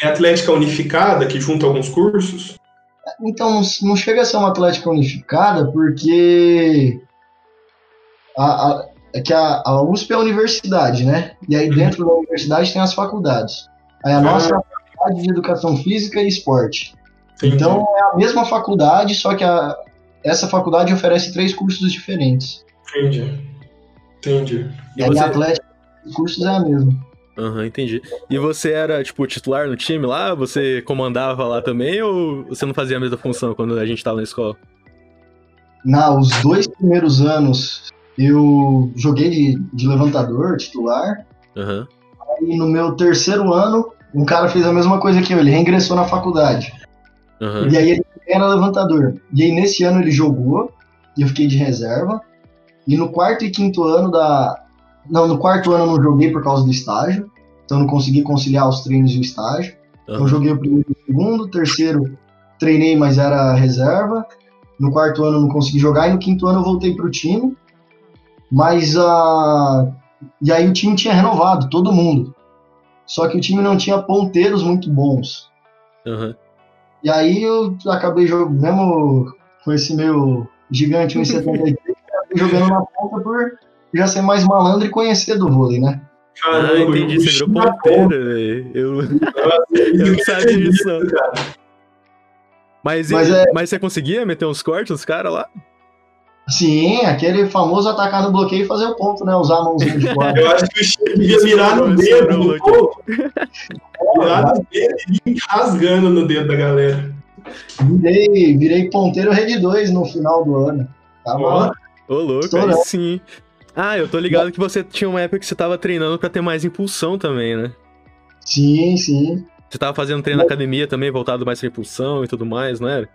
É Atlética Unificada que junta alguns cursos? Então, não chega a ser uma Atlética Unificada, porque a, a, é que a, a USP é a universidade, né? E aí dentro da universidade tem as faculdades. Aí a nossa é a faculdade de Educação Física e Esporte. Entendi. Então é a mesma faculdade, só que a, essa faculdade oferece três cursos diferentes. Entendi. Entendi. E, e você... a Atlética, os cursos é a mesma. Aham, uhum, entendi. E você era, tipo, titular no time lá? Você comandava lá também ou você não fazia a mesma função quando a gente estava na escola? Na, os dois primeiros anos eu joguei de, de levantador, titular. Uhum. E no meu terceiro ano, um cara fez a mesma coisa que eu, ele reingressou na faculdade. Uhum. E aí ele era levantador. E aí nesse ano ele jogou, e eu fiquei de reserva. E no quarto e quinto ano da, não, no quarto ano eu não joguei por causa do estágio, então não consegui conciliar os treinos e o estágio. Uhum. Então joguei o primeiro e o segundo, terceiro treinei, mas era reserva. No quarto ano eu não consegui jogar e no quinto ano eu voltei para o time. Mas a uh... e aí o time tinha renovado todo mundo. Só que o time não tinha ponteiros muito bons. Uhum. E aí eu acabei jogando, mesmo com esse meu gigante 1,73, jogando na ponta por já ser mais malandro e conhecer do vôlei, né? Caramba, ah, entendi, você virou ponteiro, velho. Eu, eu não sabia disso, não. Mas, mas, é... mas você conseguia meter uns cortes nos caras lá? Sim, aquele famoso atacar no bloqueio e fazer o ponto, né? Usar a mãozinha de fora. Eu acho que o Chico devia virar no dedo no Virar no dedo e vir rasgando no dedo da galera. Virei, virei ponteiro Rede 2 no final do ano. Tava. Ô, louco, aí sim. Ah, eu tô ligado que você tinha uma época que você tava treinando para ter mais impulsão também, né? Sim, sim. Você tava fazendo treino na academia também, voltado mais pra impulsão e tudo mais, não era?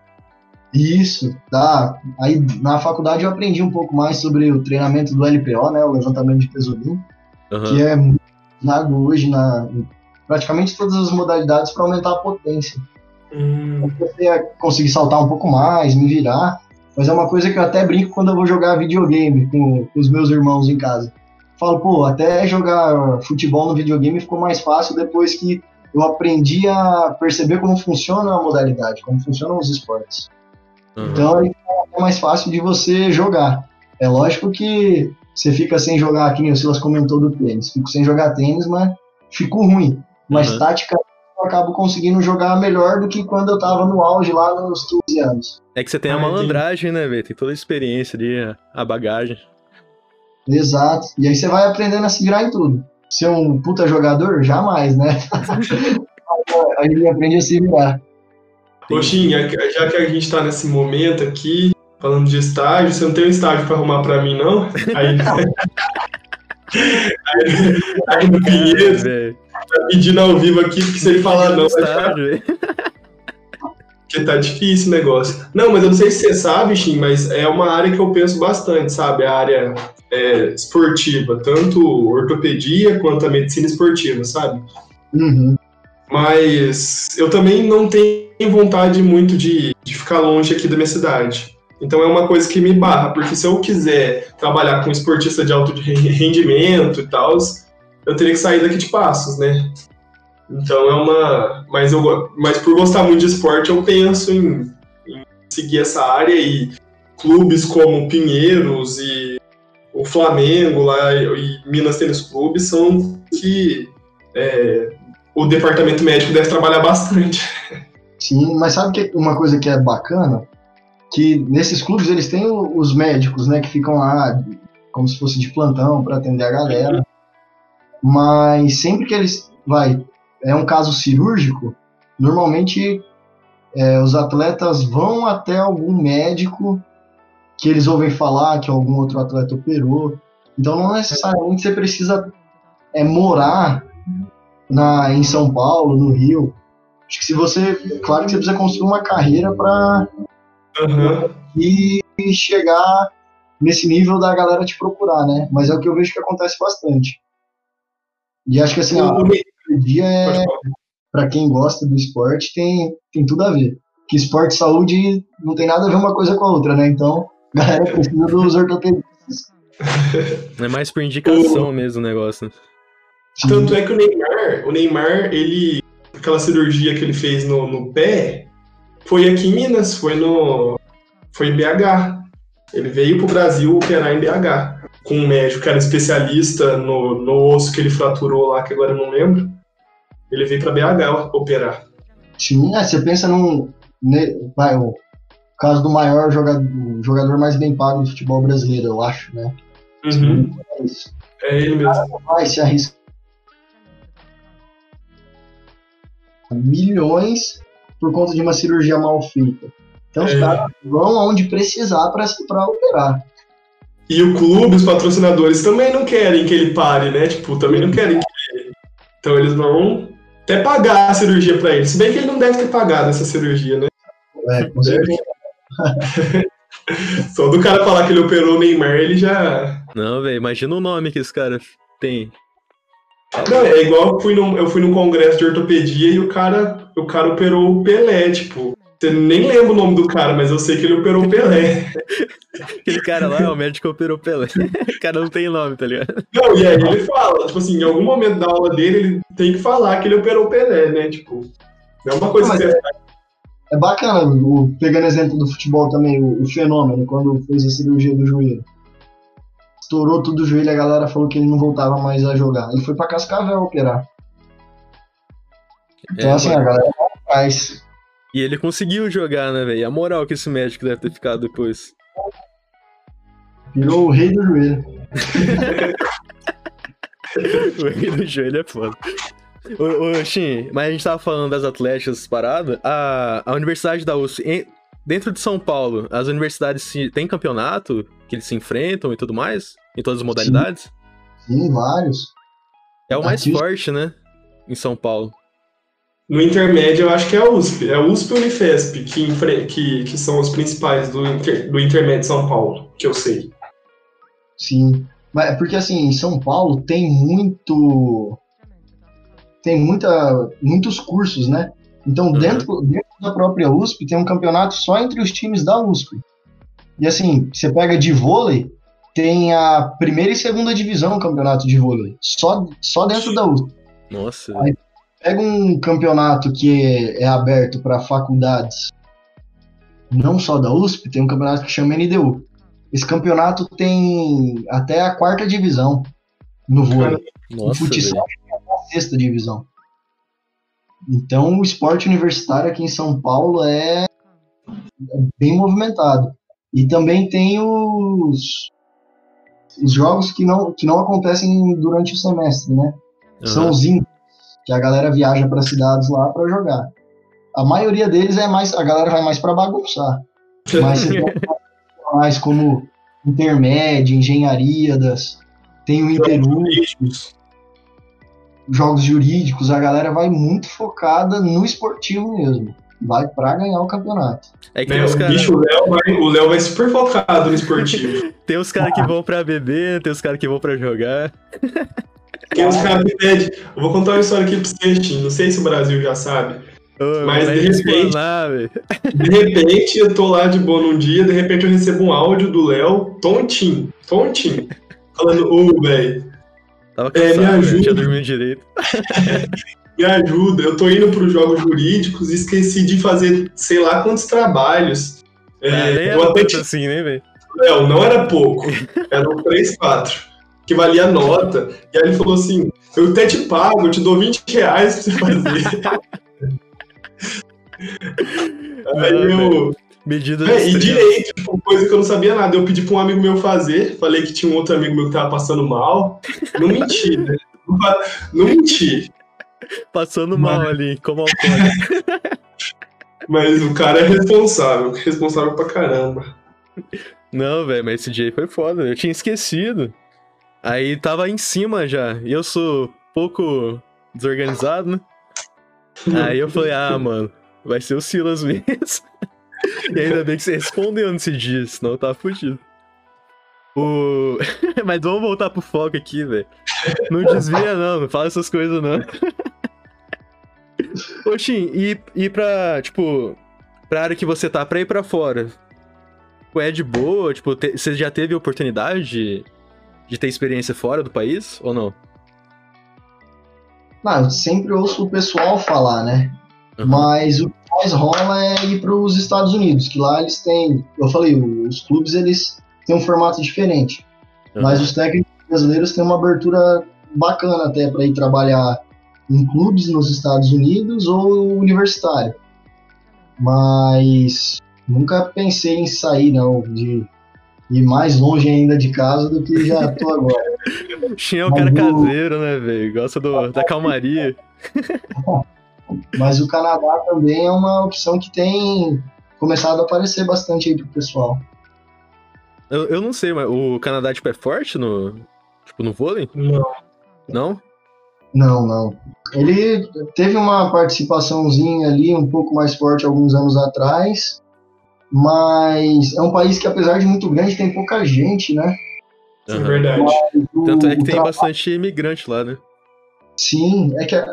Isso, tá. Aí na faculdade eu aprendi um pouco mais sobre o treinamento do LPO, né? O levantamento de peso limpo, uhum. que é usado hoje na praticamente todas as modalidades para aumentar a potência. Hum. Eu conseguir saltar um pouco mais, me virar. Mas é uma coisa que eu até brinco quando eu vou jogar videogame com, com os meus irmãos em casa. Falo, pô, até jogar futebol no videogame ficou mais fácil depois que eu aprendi a perceber como funciona a modalidade, como funcionam os esportes. Uhum. Então é mais fácil de você jogar. É lógico que você fica sem jogar, aqui nem o Silas comentou do tênis. Fico sem jogar tênis, mas fico ruim. Mas uhum. tática eu acabo conseguindo jogar melhor do que quando eu tava no auge lá nos 15 anos. É que você tem a malandragem, né, velho? Tem toda a experiência ali, a bagagem. Exato. E aí você vai aprendendo a se virar em tudo. Ser um puta jogador? Jamais, né? a gente aprende a se virar. Poxinha, já que a gente tá nesse momento aqui, falando de estágio, você não tem um estágio pra arrumar pra mim, não? Aí, aí, aí no Pinheiros, tá pedindo ao vivo aqui, porque se ele falar não, vai ficar... Porque tá difícil o negócio. Não, mas eu não sei se você sabe, Shin, mas é uma área que eu penso bastante, sabe? A área é, esportiva, tanto ortopedia quanto a medicina esportiva, sabe? Uhum. Mas eu também não tenho vontade muito de, de ficar longe aqui da minha cidade. Então é uma coisa que me barra, porque se eu quiser trabalhar com esportista de alto rendimento e tal, eu teria que sair daqui de Passos, né? Então é uma. Mas, eu, mas por gostar muito de esporte, eu penso em, em seguir essa área e clubes como Pinheiros e o Flamengo lá e Minas Tênis Clube são que é, o departamento médico deve trabalhar bastante. Sim, mas sabe que uma coisa que é bacana? Que nesses clubes eles têm os médicos, né, que ficam lá como se fosse de plantão para atender a galera. Mas sempre que eles vai é um caso cirúrgico, normalmente é, os atletas vão até algum médico que eles ouvem falar que algum outro atleta operou. Então não necessariamente você precisa é, morar na, em São Paulo, no Rio. Acho que se você. Claro que você precisa construir uma carreira para uhum. e chegar nesse nível da galera te procurar, né? Mas é o que eu vejo que acontece bastante. E acho que assim, a, dia é, para quem gosta do esporte, tem, tem tudo a ver. Que esporte e saúde não tem nada a ver uma coisa com a outra, né? Então, A galera precisa dos ortopedistas. É mais por indicação mesmo o negócio. Tanto é que o Neymar, o Neymar, ele. Aquela cirurgia que ele fez no, no pé foi aqui em Minas, foi no. Foi em BH. Ele veio pro Brasil operar em BH. Com um médico que era especialista no, no osso que ele fraturou lá, que agora eu não lembro. Ele veio pra BH operar. Sim, é, você pensa num. ne- vai, o caso do maior jogador, o jogador mais bem pago do futebol brasileiro, eu acho, né? Uhum. É. É ele mesmo. Vai se arriscar milhões por conta de uma cirurgia mal feita. Então os É. caras vão aonde precisar para operar. E o clube, os patrocinadores também não querem que ele pare, né? Tipo, também não querem que ele. Então eles vão até pagar a cirurgia pra ele. Se bem que ele não deve ter pagado essa cirurgia, né? É, com certeza. Só do cara falar que ele operou o Neymar, ele já. Não, velho, imagina o nome que esse cara tem. Não, é igual eu fui num, eu fui num congresso de ortopedia e o cara, o cara operou o Pelé, tipo. Você nem lembra o nome do cara, mas eu sei que ele operou o Pelé. Aquele cara lá, o médico operou Pelé. O cara não tem nome, tá ligado? Não, e aí ele fala, tipo assim, em algum momento da aula dele, ele tem que falar que ele operou o Pelé, né? Tipo, é uma coisa que você É bacana, o- pegando exemplo do futebol também, o, o fenômeno, quando fez a cirurgia do joelho. Estourou tudo o joelho a galera falou que ele não voltava mais a jogar. Ele foi pra Cascavel operar. Então, É, assim, a mano. galera faz. E ele conseguiu jogar, né, velho? A moral que esse médico deve ter ficado depois. Virou o rei do joelho. O rei do joelho é foda. Ô, ô Shin, mas a gente tava falando das atléticas paradas. A, a Universidade da USP, dentro de São Paulo, as universidades têm campeonato que eles se enfrentam e tudo mais? Em todas as modalidades? Sim, vários. É o mais Aqui- forte, né? Em São Paulo. No intermédio, eu acho que é a USP. É a USP e a Unifesp que, que, que são os principais do, inter- do intermédio de São Paulo, que eu sei. Sim. Mas é porque assim, em São Paulo tem muito. Tem muita, muitos cursos, né? Então, Uhum. dentro, dentro da própria USP, tem um campeonato só entre os times da USP. E assim, você pega de vôlei, tem a primeira e segunda divisão no campeonato de vôlei. Só, só dentro da USP. Nossa, Aí- Pega um campeonato que é, é aberto para faculdades, não só da USP, tem um campeonato que chama NDU. Esse campeonato tem até a quarta divisão no vôlei. O nossa, futsal velho. é a sexta divisão. Então o esporte universitário aqui em São Paulo é é bem movimentado. E também tem os, os jogos que não, que não acontecem durante o semestre, né? São Aham. os in- que a galera viaja para cidades lá para jogar. A maioria deles é mais a galera vai mais para bagunçar. Mas você tem mais como intermédio, engenharia das tem o Interu, jogos jurídicos, a galera vai muito focada no esportivo mesmo. Vai para ganhar o campeonato. É que Né, tem os o caras bicho, o Léo vai, o Léo vai super focado no esportivo. tem os cara que vão pra beber, tem os caras que vão pra jogar. Tem os caras que pedem. Eu vou contar uma história aqui pra você, Tim. Não sei se o Brasil já sabe. Ô, Mas, de repente- velho. De repente, eu tô lá de boa num dia, de repente eu recebo um áudio do Léo, tontinho, tontinho, falando, ô, velho, Tava É, me velho, ajuda. tinha dormido direito. me ajuda, eu tô indo pros jogos jurídicos e esqueci de fazer sei lá quantos trabalhos. É, Ah, nem eu era até te... assim, né, velho? Léo, não era pouco, eram três, quatro, que valia a nota, e aí ele falou assim, eu até te pago, eu te dou 20 reais pra você fazer. aí Não, eu... Medida É, e direito, tipo, coisa que eu não sabia nada. Eu pedi pra um amigo meu fazer, falei que tinha um outro amigo meu que tava passando mal. Não menti, né? Não Não menti. Passando mal ali, como alcoólico. Mas o cara é responsável, responsável pra caramba. Não, velho, mas esse dia foi foda. Eu tinha esquecido. Aí tava em cima já. E eu sou pouco desorganizado, né? Aí eu falei, ah, mano, vai ser o Silas mesmo. E ainda bem que você respondeu nesse dia, senão eu tava fudido. O... Mas vamos voltar pro foco aqui, velho. Não desvia, não, não fala essas coisas, não. Ô, Shin, e, e pra, tipo, pra área que você tá, pra ir pra fora, é de boa? Tipo, te- você já teve oportunidade de, de ter experiência fora do país ou não? Não, eu sempre ouço o pessoal falar, né? Uhum. Mas o que mais rola é ir para os Estados Unidos, que lá eles têm, eu falei, os clubes eles têm um formato diferente, Uhum. mas os técnicos brasileiros têm uma abertura bacana até para ir trabalhar em clubes nos Estados Unidos ou universitário. Mas nunca pensei em sair não, de ir mais longe ainda de casa do que já tô agora. Shin é o cara caseiro, né, velho? Gosta do, da calmaria. Mas o Canadá também é uma opção que tem começado a aparecer bastante aí pro pessoal. Eu, eu não sei, mas o Canadá, tipo, é forte no. Tipo, no vôlei? Não. Não? Não, não. Ele teve uma participaçãozinha ali um pouco mais forte alguns anos atrás, mas é um país que, apesar de muito grande, tem pouca gente, né? É Aham. verdade. O- Tanto é que tem tra- bastante imigrante lá, né? Sim, é que a-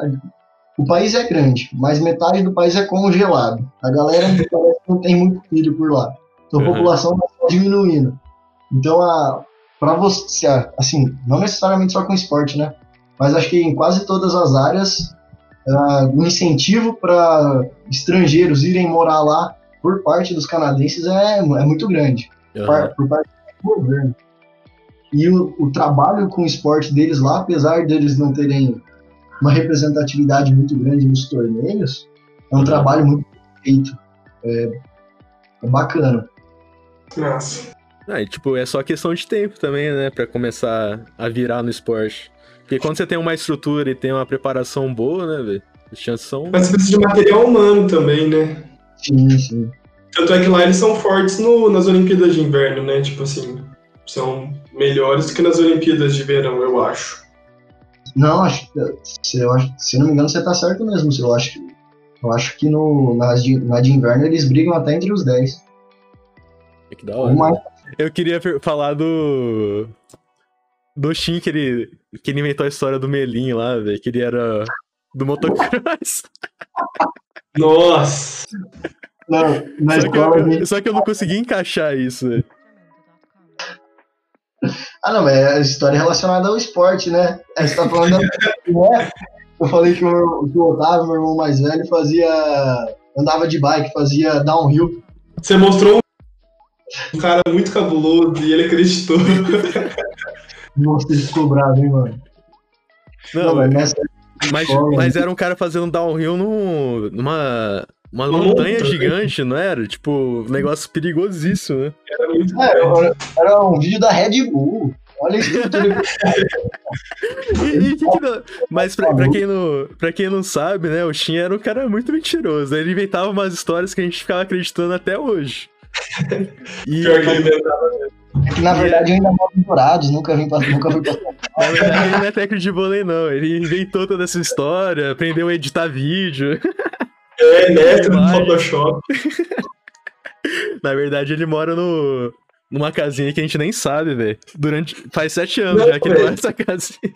o país é grande, mas metade do país é congelado. A galera não tem muito filho por lá. Então a Uhum. população está diminuindo. Então, a, para você, assim, não necessariamente só com esporte, né? Mas acho que em quase todas as áreas, ah, o incentivo para estrangeiros irem morar lá por parte dos canadenses é, é muito grande Aham. par- por parte do governo. E o, o trabalho com o esporte deles lá, apesar deles não terem uma representatividade muito grande nos torneios, é um Uhum. trabalho muito feito. É, é bacana. Nossa. Ah, e, tipo, é só questão de tempo também, né? Pra começar a virar no esporte. Porque quando você tem uma estrutura e tem uma preparação boa, né, velho? As chances são. Mas você precisa de material humano também, né? Sim, sim. Tanto é que lá eles são fortes no- nas Olimpíadas de Inverno, né? Tipo assim, são melhores do que nas Olimpíadas de Verão, eu acho. Não, acho, se, eu acho, se não me engano, você tá certo mesmo. Eu acho, eu acho que no, nas de, na de inverno eles brigam até entre os 10. É que da hora. Ou mais. Eu queria falar do. Do Shin, que ele, que ele inventou a história do Melinho lá, velho. Que ele era do motocross. Nossa! Não, na Só que, a eu, gente- só que eu não consegui encaixar isso, velho. Ah, não, mas é história relacionada ao esporte, né? Aí você tá falando da... né? Eu falei que o, que o Otávio, meu irmão mais velho, fazia. andava de bike, fazia downhill. Você mostrou um cara muito cabuloso e ele acreditou. Nossa, ele ficou bravo, hein, mano? Não, Não, mas mas, nessa mas, escola, mas era um cara fazendo downhill num, numa. Uma montanha gigante, não era? Tipo, um negócio perigosíssimo, né? Era muito É, era, era um vídeo da Red Bull. Olha isso. E, e que que dá- Mas pra, pra quem não, pra quem não sabe, né, o Shin era um cara muito mentiroso. Ele inventava umas histórias que a gente ficava acreditando até hoje. E, Pior que ele inventava. que, na verdade, eu ainda moro em Dourados, nunca vim pra, nunca fui pra na verdade, ele não é técnico de vôlei, não. Ele inventou toda essa história, aprendeu a editar vídeo. É, mestre do Vai. Photoshop. Na verdade, ele mora no, numa casinha que a gente nem sabe, velho. Durante. Faz sete anos Não, já que ele velho. mora nessa casinha.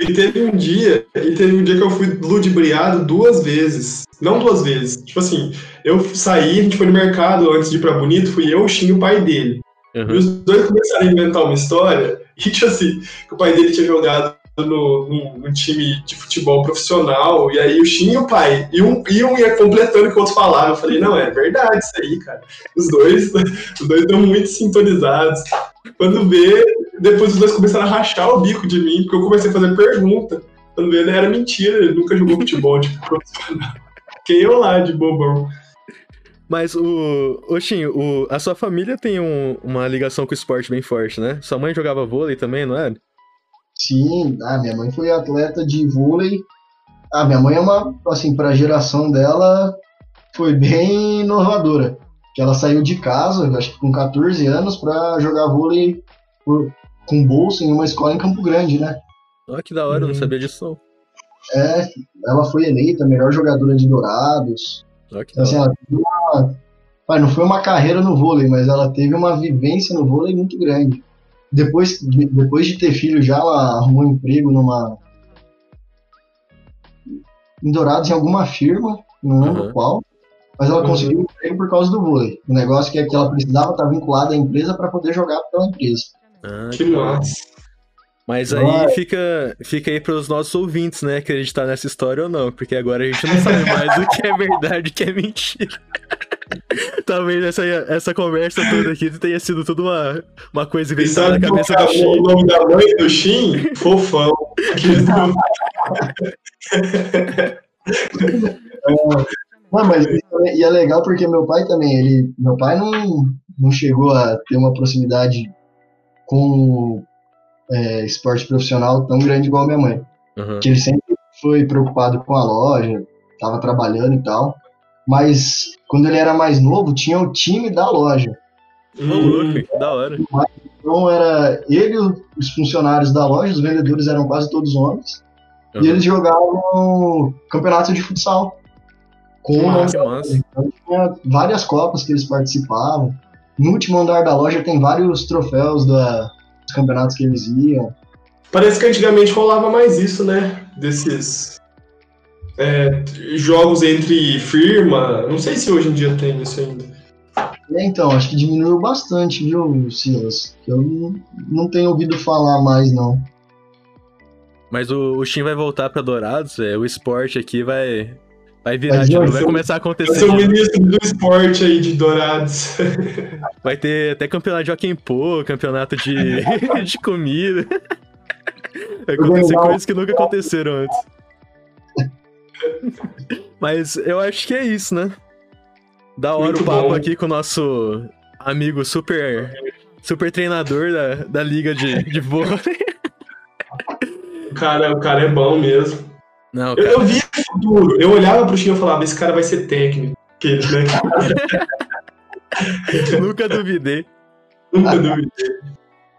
E teve um dia, e teve um dia que eu fui ludibriado duas vezes. Não duas vezes. Tipo assim, eu saí, a gente foi no mercado antes de ir pra Bonito, fui eu, o Xinho e o pai dele. E Uhum. os dois começaram a inventar uma história, e tipo assim, que o pai dele tinha jogado no, num, num time de futebol profissional, e aí o Xinho e o pai, e um, e um ia completando o que o outro falava. Eu falei, não, é verdade isso aí, cara. Os dois, os dois estão muito sintonizados. Quando vê, depois os dois começaram a rachar o bico de mim, porque eu comecei a fazer pergunta. Quando vê, né, era mentira, ele nunca jogou futebol tipo, profissional. Fiquei eu lá de bobão. Mas o. Shin, o, a sua família tem um- uma ligação com o esporte bem forte, né? Sua mãe jogava vôlei também, não é? Sim, ah, minha mãe foi atleta de vôlei. Ah, minha mãe é uma, assim, pra geração dela, foi bem inovadora. Que ela saiu de casa, acho que com 14 anos, pra jogar vôlei por- com bolsa em uma escola em Campo Grande, né? Olha que da hora, eu não sabia disso não. É, ela foi eleita melhor jogadora de Dourados. Olha que da Então, assim, hora. ela teve uma, pai, não foi uma carreira no vôlei, mas ela teve uma vivência no vôlei muito grande. Depois, de, depois de ter filho já, ela arrumou um emprego numa. em Dourados, em alguma firma, não lembro Uhum. qual. Mas ela Uhum. conseguiu o emprego por causa do vôlei. O negócio que é que ela precisava estar vinculada à empresa para poder jogar pela empresa. Ah, Que massa. Mas aí fica, fica aí pros nossos ouvintes, né, acreditar nessa história ou não, porque agora a gente não sabe mais o que é verdade e o que é mentira. Talvez essa, essa conversa toda aqui tenha sido tudo uma, uma coisa inventada na cabeça do que é o nome da mãe do Shin? Fofão. Não, mas isso é- e é legal porque meu pai também, ele, meu pai não, não chegou a ter uma proximidade com é, esporte profissional tão grande igual a minha mãe. Uhum. Que ele sempre foi preocupado com a loja, estava trabalhando e tal. Mas quando ele era mais novo, tinha o time da loja. Louco, que da hora. Então era ele, os funcionários da loja, os vendedores eram quase todos homens. Uhum. E eles jogavam campeonato de futsal. Com nome Que massa. Então tinha várias copas que eles participavam. No último andar da loja tem vários troféus da- dos campeonatos que eles iam. Parece que antigamente rolava mais isso, né? Desses é, jogos entre firma. Não sei se hoje em dia tem isso ainda. É, então, acho que diminuiu bastante, viu, Silas? Eu não, não tenho ouvido falar mais, não. Mas o, o Shin vai voltar pra Dourados, é, o esporte aqui vai, vai virar vai vai começar a Vai acontecer. ser o ministro do esporte aí de Dourados. Vai ter até campeonato de Joaquim Pô, campeonato de, de comida. Vai acontecer coisas que nunca aconteceram antes. Mas eu acho que é isso, né? Da hora Muito o papo bom. aqui com o nosso amigo super, super treinador da, da liga de, de vôlei. O cara, o cara é bom mesmo. Não, Eu, eu via o futuro. Eu olhava pro Shin e falava, esse cara vai ser técnico. Que, né? nunca duvidei. Nunca duvidei.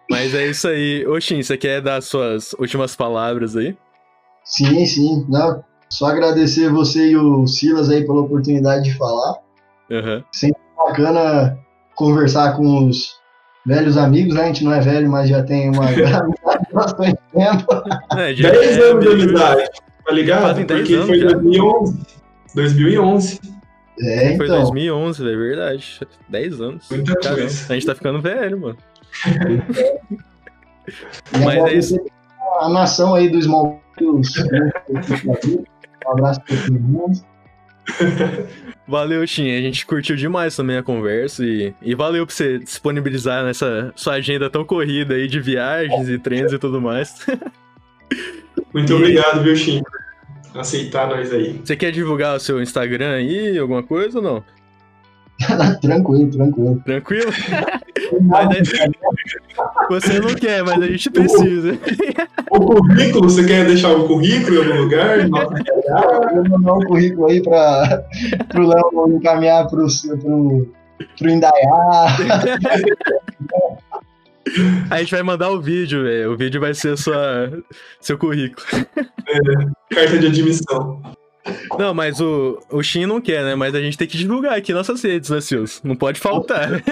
Mas é isso aí. Shin, você quer dar suas últimas palavras aí? Sim, sim. Não, só agradecer você e o Silas aí pela oportunidade de falar. Aham. Bacana conversar com os velhos amigos, né? A gente não é velho, mas já tem uma bastante tempo. É, já 10 é anos de amizade. Tá ligado? Fazem 10 Porque anos foi já. 2011. 2011. É, Foi então. 2011, é verdade. 10 anos. Muita Caramba, coisa. a gente tá ficando velho, mano. Mas é agradecer A nação aí do Small. Um abraço pra todo mundo. Valeu, Tim. A gente curtiu demais também a conversa e, e valeu por você disponibilizar nessa sua agenda tão corrida aí de viagens e treinos e tudo mais. Muito E- obrigado, viu, Shin? por Aceitar nós aí. Você quer divulgar o seu Instagram aí, alguma coisa ou não? tranquilo, tranquilo. Tranquilo? Mas aí- Você não quer, mas a gente precisa. O currículo, você quer deixar o currículo em algum lugar? Eu vou mandar um currículo aí para o Léo encaminhar para o pro Indaiá. A gente vai mandar o vídeo, velho. O vídeo vai ser sua, seu currículo. Carta de admissão. Não, mas o, o Shin não quer, né? Mas a gente tem que divulgar aqui nossas redes, né, Silas? Não pode faltar.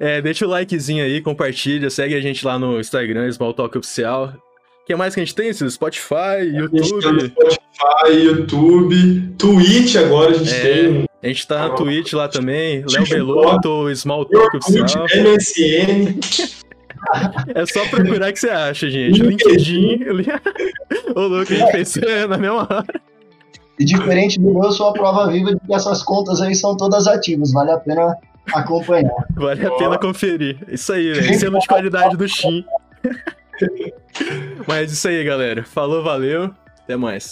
É, deixa o likezinho aí, compartilha, segue a gente lá no Instagram, Small Talk Oficial. O que mais que a gente tem, Silas? Spotify, A gente no YouTube. Spotify, YouTube, Twitch agora a gente É. tem. A gente tá na Twitch lá também. Léo TikTok. Beloto, Small Talk Oficial. MSN. É só procurar que você acha, gente. LinkedIn. Ô, louco, a gente fez isso na mesma hora. E diferente do meu, eu sou a prova viva de que essas contas aí são todas ativas. Vale a pena acompanhar. Vale a pena conferir. Isso aí, velho. Selo de qualidade do Shin. Mas isso aí, galera. Falou, valeu. Até mais.